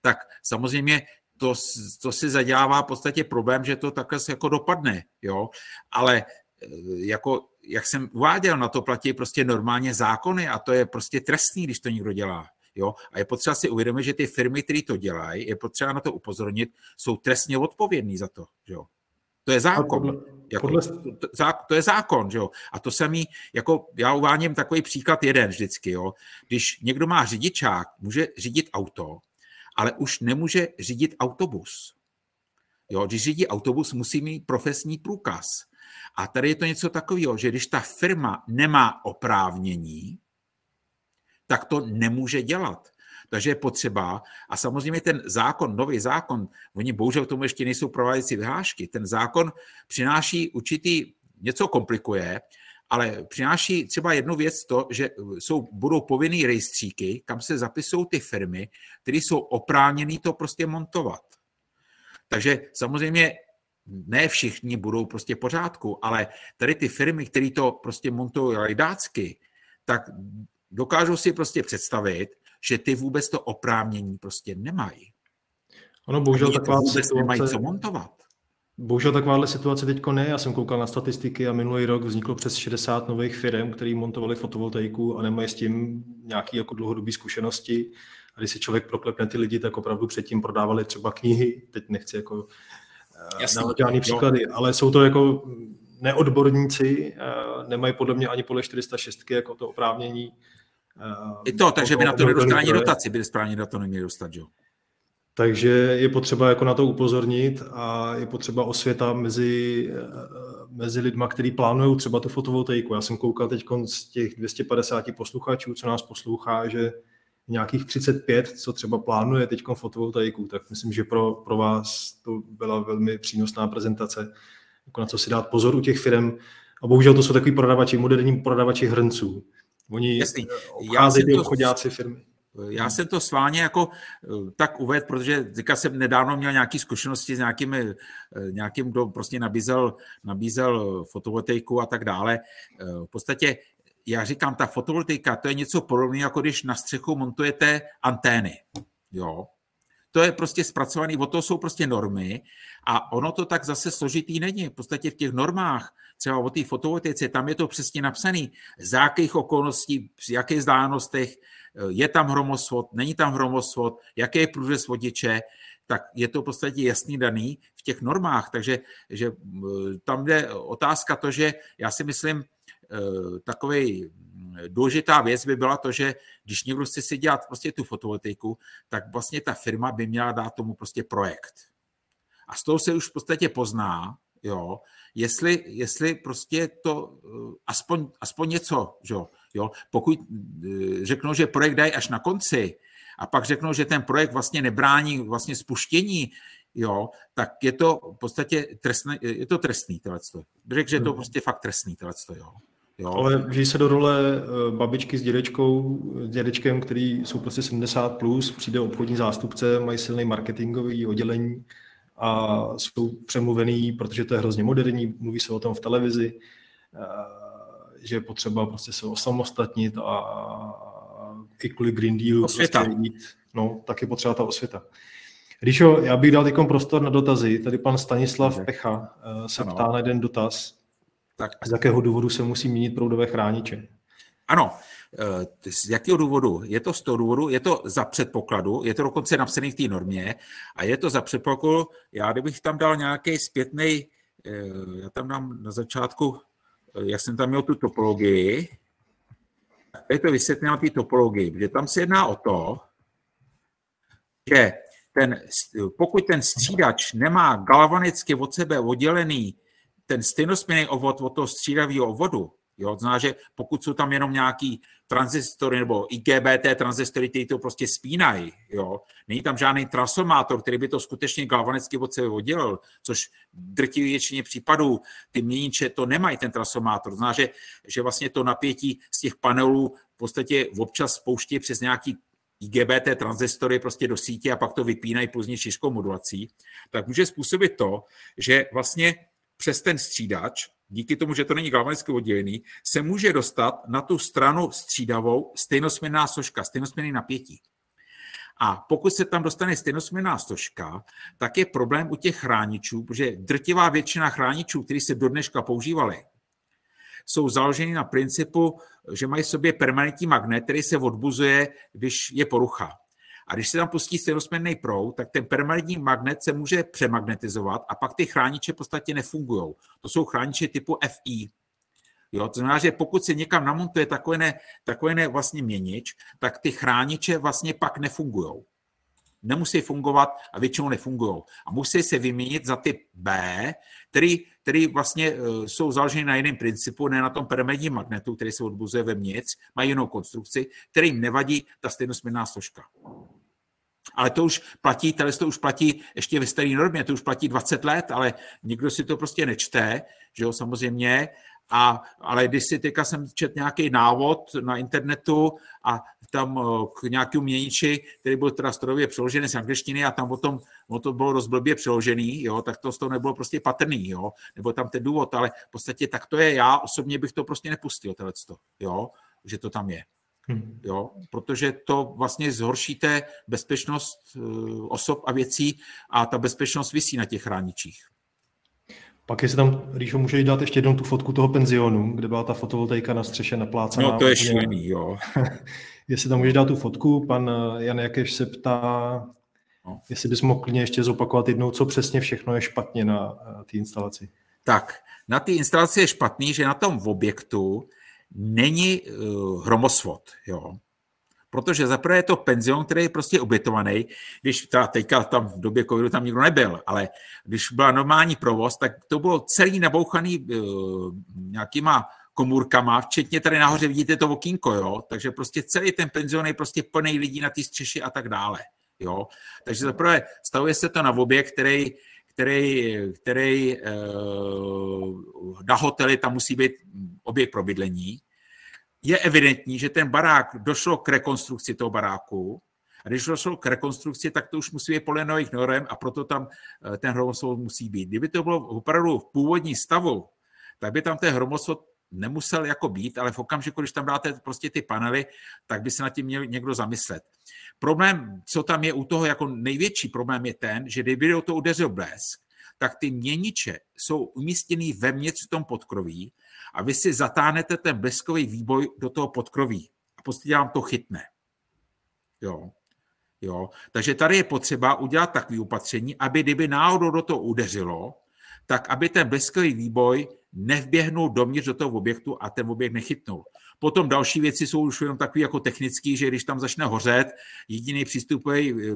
tak samozřejmě to, to si zadělává v podstatě problém, že to takhle se jako dopadne, jo, ale eh, jako, jak jsem uváděl, na to platí prostě normálně zákony a to je prostě trestný, když to někdo dělá. Jo? A je potřeba si uvědomit, že ty firmy, které to dělají, je potřeba na to upozornit, jsou trestně odpovědní za to. Jo? To je zákon. Jako, podle... To, to je zákon, že jo. A to samý, jako já uváním takový příklad jeden vždycky, jo. Když někdo má řidičák, může řídit auto, ale už nemůže řídit autobus. Jo, když řídí autobus, musí mít profesní průkaz. A tady je to něco takového, že když ta firma nemá oprávnění, tak to nemůže dělat. Takže je potřeba, a samozřejmě ten zákon, nový zákon, oni bohužel k tomu ještě nejsou prováděcí vyhlášky, ten zákon přináší určitý, něco komplikuje, ale přináší třeba jednu věc to, že jsou, budou povinný rejstříky, kam se zapisují ty firmy, které jsou oprávněné to prostě montovat. Takže samozřejmě ne všichni budou prostě pořádku, ale tady ty firmy, které to prostě montují lajdácky, tak dokážou si prostě představit, že ty vůbec to oprávnění prostě nemají. Ono bohužel taková vůbec situace... nemají co montovat. Bohužel takováhle situace teď ne. Já jsem koukal na statistiky a minulý rok vzniklo přes 60 nových firm, které montovali fotovoltaiku a nemají s tím nějaký jako dlouhodobý zkušenosti. A když si člověk proklepne ty lidi, tak opravdu předtím prodávali třeba knihy. Teď nechci jako eh, Jasný, dávat žádný příklady, ale jsou to jako neodborníci, eh, nemají podle mě ani podle 406 jako to oprávnění i to, takže by na to nedostali ani dotaci, by správně na to neměli dostat, jo. Takže je potřeba jako na to upozornit a je potřeba osvěta mezi, mezi lidma, kteří plánují třeba tu fotovoltaiku. Já jsem koukal teď z těch 250 posluchačů, co nás poslouchá, že nějakých 35, co třeba plánuje teď fotovoltaiku, tak myslím, že pro, pro vás to byla velmi přínosná prezentace, jako na co si dát pozor u těch firm. A bohužel to jsou takový prodavači, moderní prodavači hrnců. Oni Jasný. obcházejí ty obchodáci firmy. Já jsem to sváně jako eh, tak uvedl, protože teďka jsem nedávno měl nějaké zkušenosti s nějakým, eh, nějakým, kdo prostě nabízel, nabízel fotovoltaiku a tak dále. Eh, v podstatě já říkám, ta fotovoltaika, to je něco podobného, jako když na střechu montujete antény. Jo? To je prostě zpracovaný, o to jsou prostě normy a ono to tak zase složitý není. V podstatě v těch normách, třeba o té fotovoltaice, tam je to přesně napsané, za jakých okolností, při jakých vzdálenostech, je tam hromosvod, není tam hromosvod, jaký je průřez vodiče, tak je to v podstatě jasný daný v těch normách. Takže že tam jde otázka to, že já si myslím, takový důležitá věc by byla to, že když někdo chce si dělat prostě tu fotovoltaiku, tak vlastně ta firma by měla dát tomu prostě projekt. A z toho se už v podstatě pozná, jo, jestli, jestli prostě to eh, aspoň, aspoň něco, jo, jo, pokud eh, řeknou, že projekt dají až na konci a pak řeknou, že ten projekt vlastně nebrání vlastně spuštění, jo, tak je to v podstatě trestný, je to trestný, tohleto. Řekl, že je to hmm. prostě fakt trestný, tohleto, jo. Jo. Ale žijí se do role eh, babičky s dědečkou, s dědečkem, který jsou prostě 70+, plus, přijde obchodní zástupce, mají silný marketingový oddělení a jsou přemluvený, protože to je hrozně moderní, mluví se o tom v televizi, eh, že je potřeba prostě se osamostatnit a i kvůli Green Dealu osvěta. prostě jít, no, tak je potřeba ta osvěta. Ríšo, já bych dal teď prostor na dotazy. Tady pan Stanislav tak. Pecha eh, se ano. ptá na jeden dotaz. Tak. Z jakého důvodu se musí měnit proudové chrániče? Ano, z jakého důvodu? Je to z toho důvodu, je to za předpokladu, je to dokonce napsané v té normě a je to za předpokladu, já kdybych tam dal nějaký zpětný, eh, já tam dám na začátku, jak jsem tam měl tu topologii, je to vysvětleno té topologii, protože tam se jedná o to, že ten, pokud ten střídač nemá galvanicky od sebe oddělený ten stejnosměrný obvod od toho střídavého obvodu, Jo, to znamená, že pokud jsou tam jenom nějaký transistory nebo IGBT transistory, které to prostě spínají, jo, není tam žádný transformátor, který by to skutečně galvanicky od sebe oddělil, což drtivě většině případů ty měníče to nemají, ten transformátor. To znamená, že, že vlastně to napětí z těch panelů v podstatě občas spouští přes nějaký IGBT transistory prostě do sítě a pak to vypínají pozdě šířkou modulací, tak může způsobit to, že vlastně přes ten střídač, díky tomu, že to není galvanicky oddělený, se může dostat na tu stranu střídavou stejnosměrná složka, stejnosměrný napětí. A pokud se tam dostane stejnosměrná složka, tak je problém u těch chráničů, protože drtivá většina chráničů, které se do dneška používaly, jsou založeny na principu, že mají v sobě permanentní magnet, který se odbuzuje, když je porucha. A když se tam pustí stejnosměrný proud, tak ten permanentní magnet se může přemagnetizovat a pak ty chrániče v podstatě nefungují. To jsou chrániče typu FI. Jo, to znamená, že pokud se někam namontuje takový ne, takový ne vlastně měnič, tak ty chrániče vlastně pak nefungují nemusí fungovat a většinou nefungují. A musí se vyměnit za typ B, který, který vlastně uh, jsou založeny na jiném principu, ne na tom permanentním magnetu, který se odbuzuje vevnitř, mají jinou konstrukci, kterým nevadí ta stejnosměrná složka. Ale to už platí, tady to už platí ještě ve staré normě, to už platí 20 let, ale nikdo si to prostě nečte, že jo, samozřejmě, a, ale když si teďka jsem čet nějaký návod na internetu a tam eh, k nějakému měniči, který byl teda strojově přeložený z angličtiny a tam o tom, o to bylo dost blbě přeložený, jo, tak to z toho nebylo prostě patrný, jo, nebo tam ten důvod, ale v podstatě tak to je, já osobně bych to prostě nepustil, tohleto, jo, že to tam je. Hmm. Jo, protože to vlastně zhoršíte bezpečnost eh, osob a věcí a ta bezpečnost visí na těch chráničích. Pak jestli tam, Ríšo, můžeš dát ještě jednou tu fotku toho penzionu, kde byla ta fotovoltaika na střeše naplácaná. No to je šílený, jo. [LAUGHS] jestli tam můžeš dát tu fotku, pan eh, Jan Jakeš se ptá, no. jestli bys mohl klidně ještě zopakovat jednou, co přesně všechno je špatně na eh, té instalaci. Tak, na té instalaci je špatný, že na tom objektu není uh, hromosvod, jo protože zaprvé je to penzion, který je prostě ubytovaný, když ta, teďka tam v době covidu tam nikdo nebyl, ale když byla normální provoz, tak to bylo celý nabouchaný uh, nějakýma komůrkama, včetně tady nahoře vidíte to okýnko, jo, takže prostě celý ten penzion je prostě plný lidí na té střeši a tak dále, jo. Takže zaprvé stavuje se to na objekt, který, který, který uh, na hotely tam musí být objekt pro bydlení, je evidentní, že ten barák došlo k rekonstrukci toho baráku, a když došlo k rekonstrukci, tak to už musí být podle nových norem a proto tam eh, ten hromosvod musí být. Kdyby to bylo opravdu v původní stavu, tak by tam ten hromosvod nemusel jako být, ale v okamžiku, když tam dáte prostě ty panely, tak by se nad tím měl někdo zamyslet. Problém, co tam je u toho jako největší problém je ten, že kdyby do toho udeřil blesk, tak ty měniče jsou umístěny vevnitř v tom podkroví a vy si zatáhnete ten bleskový výboj do toho podkroví a prostě vám to chytne. Jo. Jo. Takže tady je potřeba udělat takové opatření, aby kdyby náhodou do toho udeřilo, tak aby ten bleskový výboj nevběhnul dovnitř do toho objektu a ten objekt nechytnul. Potom další věci jsou už jenom takové jako technické, že když tam začne hořet, jediný přístup,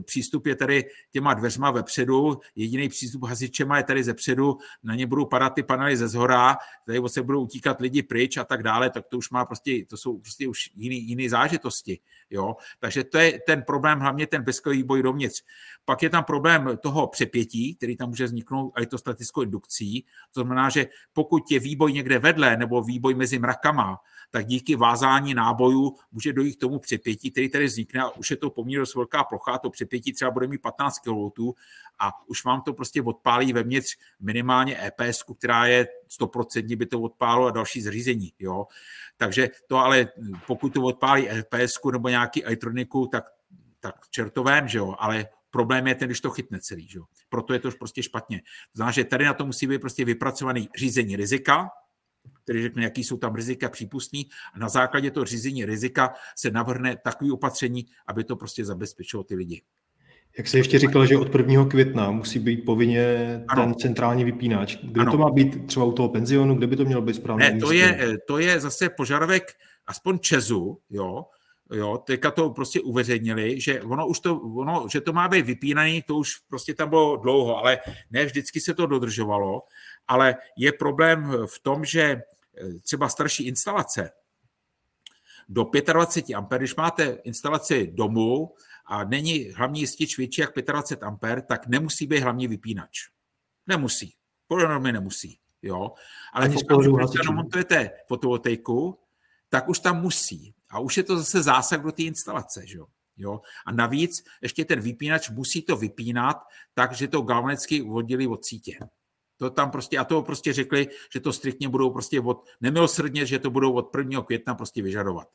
přístup je tady těma dveřma vepředu, jediný přístup hasičema je tady zepředu, na ně budou padat ty panely ze zhora, tady se budou utíkat lidi pryč a tak dále, tak to už má prostě, to jsou prostě už jiný, jiný zážitosti. Jo? Takže to je ten problém, hlavně ten bezkový boj dovnitř. Pak je tam problém toho přepětí, který tam může vzniknout a je to statickou indukcí. To znamená, že pokud je výboj někde vedle nebo výboj mezi mrakama, tak díky vázání nábojů může dojít k tomu přepětí, který tady vznikne a už je to poměrně dost velká plocha, to přepětí třeba bude mít 15 kV a už vám to prostě odpálí vevnitř minimálně EPS, která je 100% by to odpálo a další zřízení. Jo? Takže to ale, pokud to odpálí EPS nebo nějaký elektroniku, tak, tak čertovém, že jo? ale problém je ten, když to chytne celý. Že jo? Proto je to prostě špatně. To znamená, že tady na to musí být prostě vypracovaný řízení rizika, který řekne, jaký jsou tam rizika přípustný a na základě toho řízení rizika se navrhne takový opatření, aby to prostě zabezpečilo ty lidi. Jak se ještě říkal, že od 1. května musí být povinně ano. ten centrální vypínač. Kde ano. to má být třeba u toho penzionu, kde by to mělo být správně? Ne, to je, to je zase požadavek aspoň Česu, jo, jo, teďka to prostě uveřejnili, že ono už to, ono, že to má být vypínaný, to už prostě tam bylo dlouho, ale ne vždycky se to dodržovalo, ale je problém v tom, že eh, třeba starší instalace do 25 A, když máte instalaci domů, a není hlavní jistič větší jak 25 A, tak nemusí být hlavní vypínač. Nemusí. Podle normy nemusí. Jo? Ale když namontujete fotovoltaiku, tak už tam musí. A už je to zase zásah do té instalace. Že jo? Jo? A navíc ještě ten vypínač musí to vypínat tak, že to galvanicky oddělí od sítě. To tam prostě, a to prostě řekli, že to striktně budou prostě od, nemilosrdně, že to budou od 1. května prostě vyžadovat.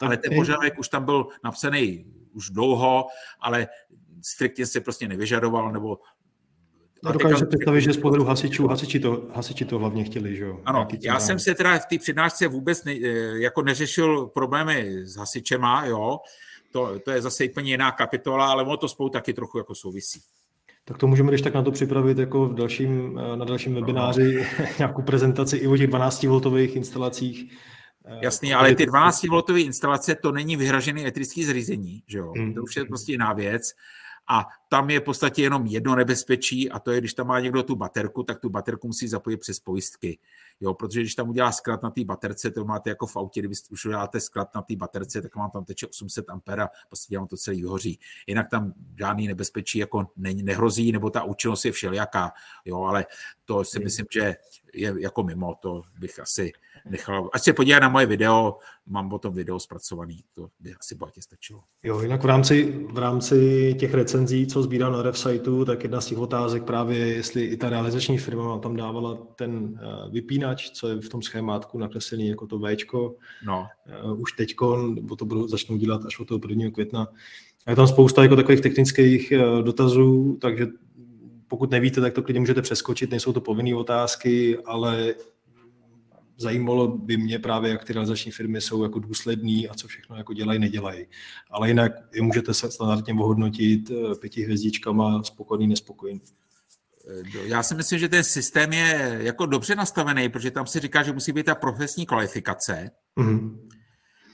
Ale ten požadavek už tam byl napsaný už dlouho, ale striktně se prostě nevyžadoval, nebo a dokážu si představit, že z pohledu hasičů, hasiči to, hasiči to hlavně chtěli, že jo? Ano, já jsem se teda v té přednášce vůbec ne, eh, jako neřešil problémy s hasičema, jo, to, to je zase úplně jiná kapitola, ale ono to spolu taky trochu jako souvisí. Tak to můžeme když tak na to připravit jako v dalším, eh, na dalším webináři [LAUGHS] nějakou prezentaci i o těch 12V instalacích. Eh, Jasný, ale ty 12V instalace to není vyhražený elektrický zřízení, že jo? Hmm. To už je prostě jiná věc. A tam je v podstatě jenom jedno nebezpečí a to je, když tam má někdo tu baterku, tak tu baterku musí zapojit přes pojistky. Jo, protože když tam udělá sklad na té baterce, to máte jako v autě, kdybyste už uděláte sklad na té baterce, tak vám tam teče 800 ampera, prostě vám to celý vyhoří. Jinak tam žádný nebezpečí jako ne, nehrozí, nebo ta účinnost je všelijaká, jo, ale to si myslím, že je jako mimo, to bych asi nechal. Ať se podívá na moje video, mám o tom video zpracovaný, to by asi bohatě stačilo. Jo, jinak v rámci, v rámci těch recenzí, co sbírám na RefSiteu, tak jedna z těch otázek právě je, jestli i ta realizační firma tam dávala ten eh, vypínač, co je v tom schémátku nakreslený jako to Včko. No. Uh, už teďko, nebo to budou, začnou dělat až od toho 1. května. A je tam spousta jako takových technických uh, dotazů, takže pokud nevíte, tak to klidně můžete přeskočit, nejsou to povinné otázky, ale zajímalo by mě právě, jak ty realizační firmy jsou jako důsledný a co všechno jako dělají, nedělají. Ale jinak je můžete se standardně ohodnotit eh, pěti hvězdičkama, spokojený, nespokojený. Eh, já si myslím, že ten systém je jako dobře nastavený, protože tam se říká, že musí být ta profesní kvalifikace, mm-hmm.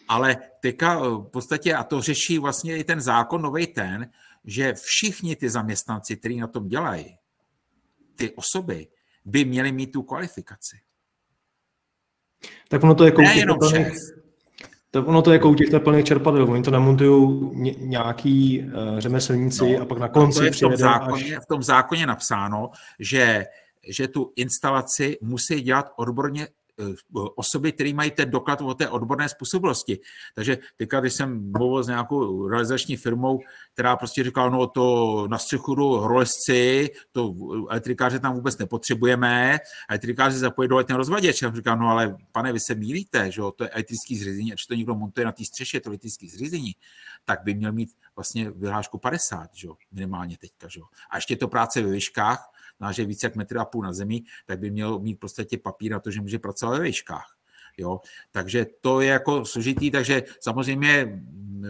ale teďka eh, v podstatě, a to řeší vlastně i ten zákon nový ten, že všichni ty zaměstnanci, kteří na tom dělají, ty osoby, by měli mít tu kvalifikaci. Tak ono to je u těch tak ono to je u těch teplných čerpadel, oni to namontují nějaký uh, řemeslníci no, a pak na konci to je v tom, zákoně, až... v tom zákoně napsáno, že, že tu instalaci musí dělat odborně osoby, které mají ten doklad o té odborné způsobilosti. Takže teďka, když jsem mluvil s nějakou realizační firmou, která prostě říkala, no to na střechu jdou rolesci, to elektrikáře tam vůbec nepotřebujeme, elektrikáři zapojí do letního rozvaděč. Já říkám, no ale pane, vy se mílíte, že to je elektrický zřízení, ať to někdo montuje na té střeše, to elektrický zřízení, tak by měl mít vlastně vyhlášku 50, že minimálně teďka. Že A ještě to práce ve výškách, že více jak metr a půl na zemi, tak by měl mít v podstatě papír na to, že může pracovat ve výškách. Jo? Takže to je jako složitý, takže samozřejmě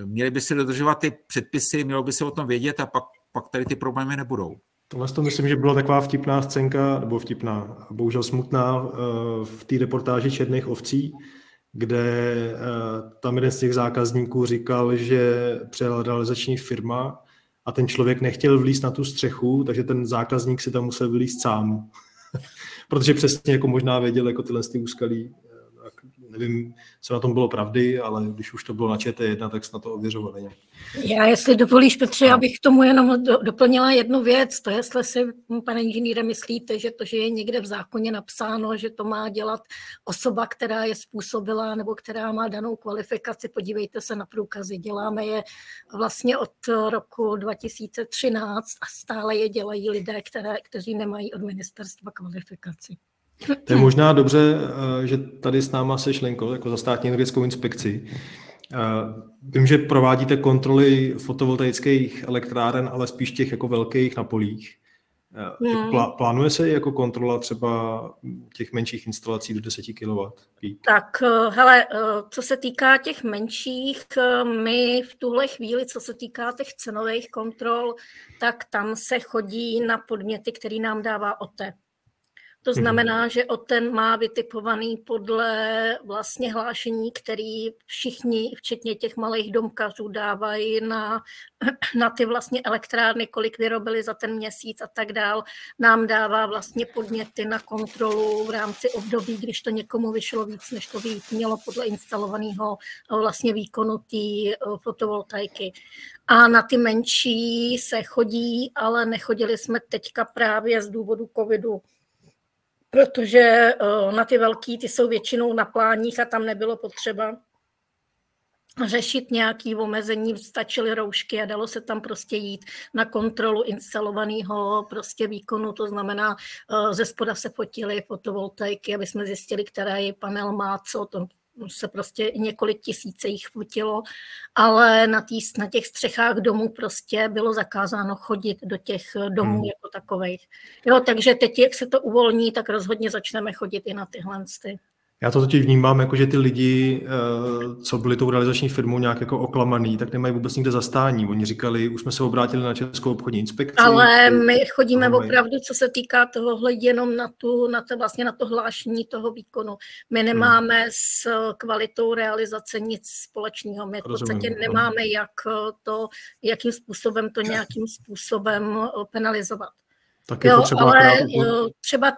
měli by se dodržovat ty předpisy, mělo by se o tom vědět a pak, pak tady ty problémy nebudou. Tohle to myslím, že byla taková vtipná scénka, nebo vtipná, bohužel smutná, eh, v té reportáži Černých ovcí, kde tam jeden z těch zákazníků říkal, že přijela realizační firma a ten člověk nechtěl vlízt na tu střechu, takže ten zákazník si tam musel vlízt sám. [LAUGHS] Protože přesně jako možná věděl jako tyhle ty úskalí nevím, co na tom bylo pravdy, ale když už to bylo na ČT1, tak se na to ověřovali. Já, jestli dovolíš, Petře, já bych k tomu jenom do, doplnila jednu věc, to jestli si, pane inženýre, myslíte, že to, že je někde v zákoně napsáno, že to má dělat osoba, která je způsobila nebo která má danou kvalifikaci, podívejte se na průkazy, děláme je vlastně od roku 2013 a stále je dělají lidé, které, kteří nemají od ministerstva kvalifikaci. To je možná dobře, eh, že tady s náma se Lenko, jako za státní energetickou inspekci. Eh, vím, že provádíte kontroly fotovoltaických elektráren, ale spíš těch jako velkých na polích. Hmm. Plánuje se jako kontrola třeba těch menších instalací do 10 kW? Tak, hele, co se týká těch menších, my v tuhle chvíli, co se týká těch cenových kontrol, tak tam se chodí na podměty, který nám dává OTE. To mhm. znamená, že o ten má vytipovaný podle vlastně hlášení, který všichni, včetně těch malých domkařů, dávají na, [CLEARS THROAT] na ty vlastně elektrárny, kolik vyrobili za ten měsíc a tak dál. Nám dává vlastně podněty na kontrolu v rámci období, když to někomu vyšlo víc, než to být mělo podle instalovaného vlastně výkonu té eh, fotovoltaiky. A na ty menší se chodí, ale nechodili jsme teďka právě z důvodu covidu protože eh, na ty velký, ty jsou většinou na pláních a tam nebylo potřeba řešit nějaké omezení, stačily roušky a dalo se tam prostě jít na kontrolu instalovaného prostě výkonu, to znamená, eh, ze spoda se fotily fotovoltaiky, aby jsme zjistili, který panel má co, to se prostě několik tisíce jich fotilo, ale na, tý, na těch střechách domů prostě bylo zakázáno chodit do těch domů hmm. jako takových. Jo, takže teď, jak se to uvolní, tak rozhodně začneme chodit i na tyhle. Ty. Já to totiž vnímám jako, že ty lidi, eh, co byli tou realizační firmou nějak jako oklamaný, tak nemají vůbec nikde zastání. Oni říkali, už jsme se obrátili na Českou obchodní inspekci. Ale my chodíme mají... opravdu, co se týká tohohle, jenom na, tu, na to, vlastně na to hlášení toho výkonu. My hmm. nemáme hmm. s kvalitou realizace nic společného. My v podstatě nemáme, jak to, jakým způsobem to nějakým způsobem penalizovat. Tak jo, třeba ale jo, třeba,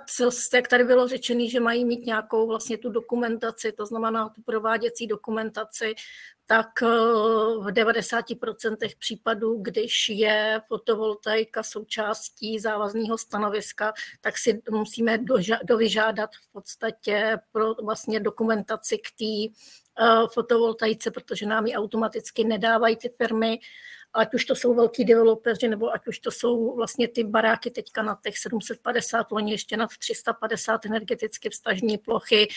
jak tady bylo řečené, že mají mít nějakou vlastně tu dokumentaci, to znamená tu prováděcí dokumentaci, tak eh, v 90% případů, když je fotovoltaika součástí závazného stanoviska, tak si musíme dovyžádat v podstatě pro vlastně dokumentaci k té eh, fotovoltaice, protože nám ji automaticky nedávají ty firmy ať už to jsou velký developeři, nebo ať už to jsou vlastně ty baráky teďka na těch 750, loni ještě nad 350 energeticky vstažní plochy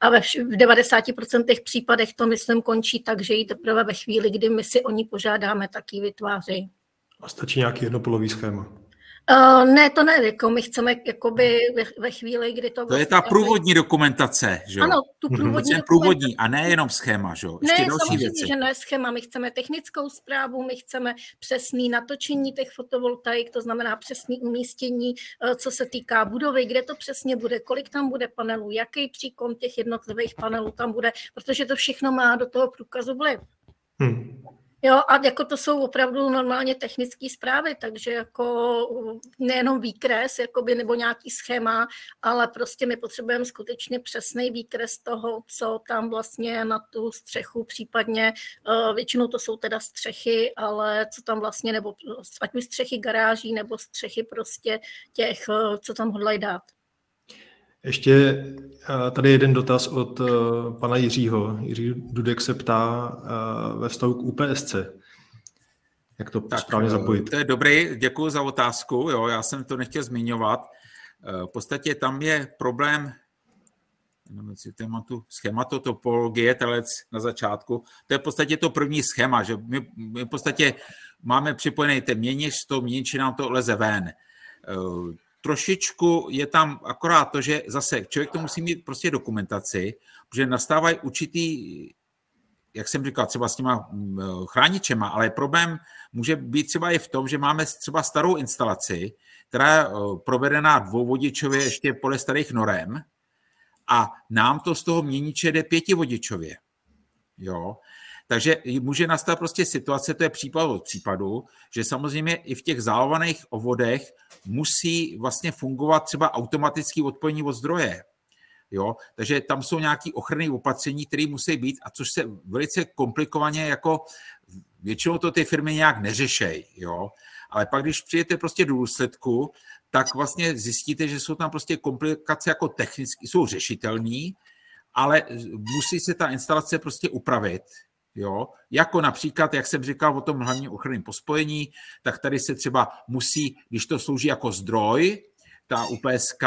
a ve v 90% případech to, myslím, končí tak, že ji teprve ve chvíli, kdy my si o ní požádáme, tak ji vytváří. A stačí nějaký jednopolový schéma? Uh, ne, to ne, jako my chceme jakoby ve, ve chvíli, kdy to... To je ta průvodní dokumentace, že Ano, tu mhm. průvodní Ten průvodní a ne jenom schéma, že Ještě ne, další samozřejmě, věci. že ne schéma, my chceme technickou zprávu, my chceme přesný natočení těch fotovoltaik, to znamená přesný umístění, eh, co se týká budovy, kde to přesně bude, kolik tam bude panelů, jaký příkon těch jednotlivých panelů tam bude, protože to všechno má do toho průkazu vliv. Hmm. Jo, a jako to jsou opravdu normálně technické zprávy, takže jako nejenom výkres jakoby, nebo nějaký schéma, ale prostě my potřebujeme skutečně přesný výkres toho, co tam vlastně na tu střechu, případně uh, většinou to jsou teda střechy, ale co tam vlastně, nebo ať už střechy garáží, nebo střechy prostě těch, uh, co tam hodlají dát. Ještě eh, tady jeden dotaz od eh, pana Jiřího. Jiří Dudek se ptá eh, ve vztahu k UPSC. Jak to tak, správně zapojit? To je dobrý, děkuji za otázku. Jo, já jsem to nechtěl zmiňovat. V podstatě tam je problém tématu schematotopologie, telec na začátku. To je v podstatě to první schéma, že my, my v podstatě máme připojený ten měnič, to měniči nám to leze ven trošičku je tam akorát to, že zase člověk to musí mít prostě dokumentaci, protože nastávají určitý, jak jsem říkal, třeba s těma mm, chráničema, ale problém může být třeba i v tom, že máme třeba starou instalaci, která je provedená dvouvodičově ještě podle starých norem a nám to z toho měniče jde pětivodičově. Jo? Takže může nastat prostě situace, to je případ od případu, že samozřejmě i v těch zálohovaných ovodech musí vlastně fungovat třeba automatický odpojení od zdroje. Jo? Takže tam jsou nějaké ochranné opatření, které musí být, a což se velice komplikovaně jako většinou to ty firmy nějak neřešejí. Jo? Ale pak, když přijete prostě do důsledku, tak vlastně zjistíte, že jsou tam prostě komplikace jako technicky, jsou řešitelné, ale musí se ta instalace prostě upravit. Jo? Jako například, jak jsem říkal o tom hlavním ochranném pospojení, tak tady se třeba musí, když to slouží jako zdroj, ta UPSK,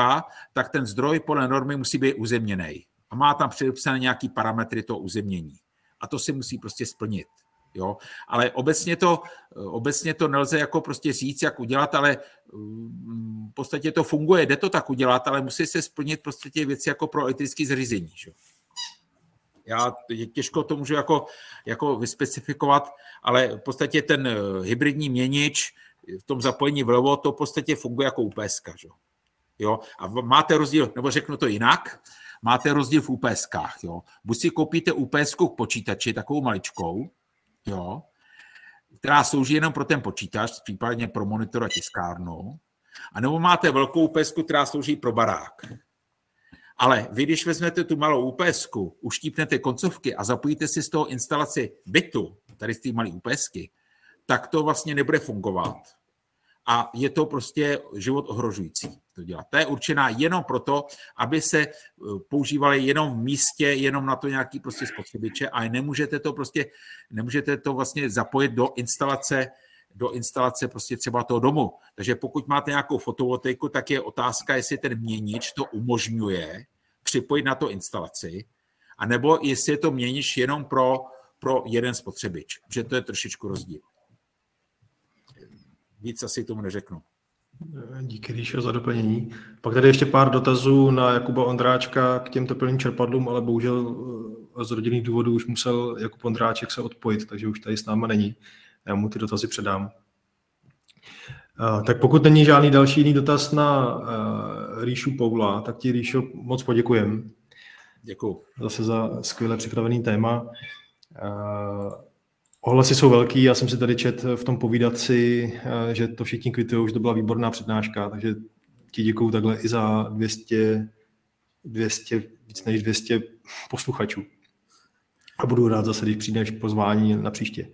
tak ten zdroj podle normy musí být uzemněný. A má tam předepsané nějaký parametry toho uzemnění. A to si musí prostě splnit. Jo? Ale obecně to, obecně to nelze jako prostě říct, jak udělat, ale mm, v podstatě to funguje, jde to tak udělat, ale musí se splnit prostě ty věci jako pro etické zřízení. Že? Já těžko to můžu jako, jako vyspecifikovat, ale v podstatě ten hybridní měnič v tom zapojení vlevo, to v podstatě funguje jako UPS. Že? Jo? A máte rozdíl, nebo řeknu to jinak, máte rozdíl v UPSkách. Jo? Buď si koupíte UPS k počítači, takovou maličkou, jo, která slouží jenom pro ten počítač, případně pro monitor a tiskárnu, a nebo máte velkou UPS, která slouží pro barák. Ale vy, když vezmete tu malou UPS, uštípnete koncovky a zapojíte si z toho instalaci bytu, tady z té malé UPSky, tak to vlastně nebude fungovat a je to prostě život ohrožující to dělat. To je určená jenom proto, aby se eh, používaly jenom v místě, jenom na to nějaký prostě spotřebiče a nemůžete to prostě, nemůžete to vlastně zapojit do instalace do instalace prostě třeba toho domu. Takže pokud máte nějakou fotovoltaiku, tak je otázka, jestli ten měnič to umožňuje připojit na to instalaci, anebo jestli je to měnič jenom pro, pro jeden spotřebič, že to je trošičku rozdíl víc asi tomu neřeknu. Díky, Ríšo, za doplnění. Pak tady ještě pár dotazů na Jakuba Ondráčka k těm teplným čerpadlům, ale bohužel eh, z rodinných důvodů už musel Jakub Ondráček se odpojit, takže už tady s náma není. Já mu ty dotazy předám. Eh, tak pokud není žádný další jiný dotaz na eh, Ríšu Poula, tak ti Ríšo moc poděkujem. Děkuji. Zase za skvěle připravený téma. Ohlasy jsou velký, já jsem si tady čet v tom povídaci, eh, že to všichni kvitují, že to byla výborná přednáška, takže ti děkuju takhle i za 200, 200, víc než 200 posluchačů. A budu rád zase, když přijdeš pozvání na příště.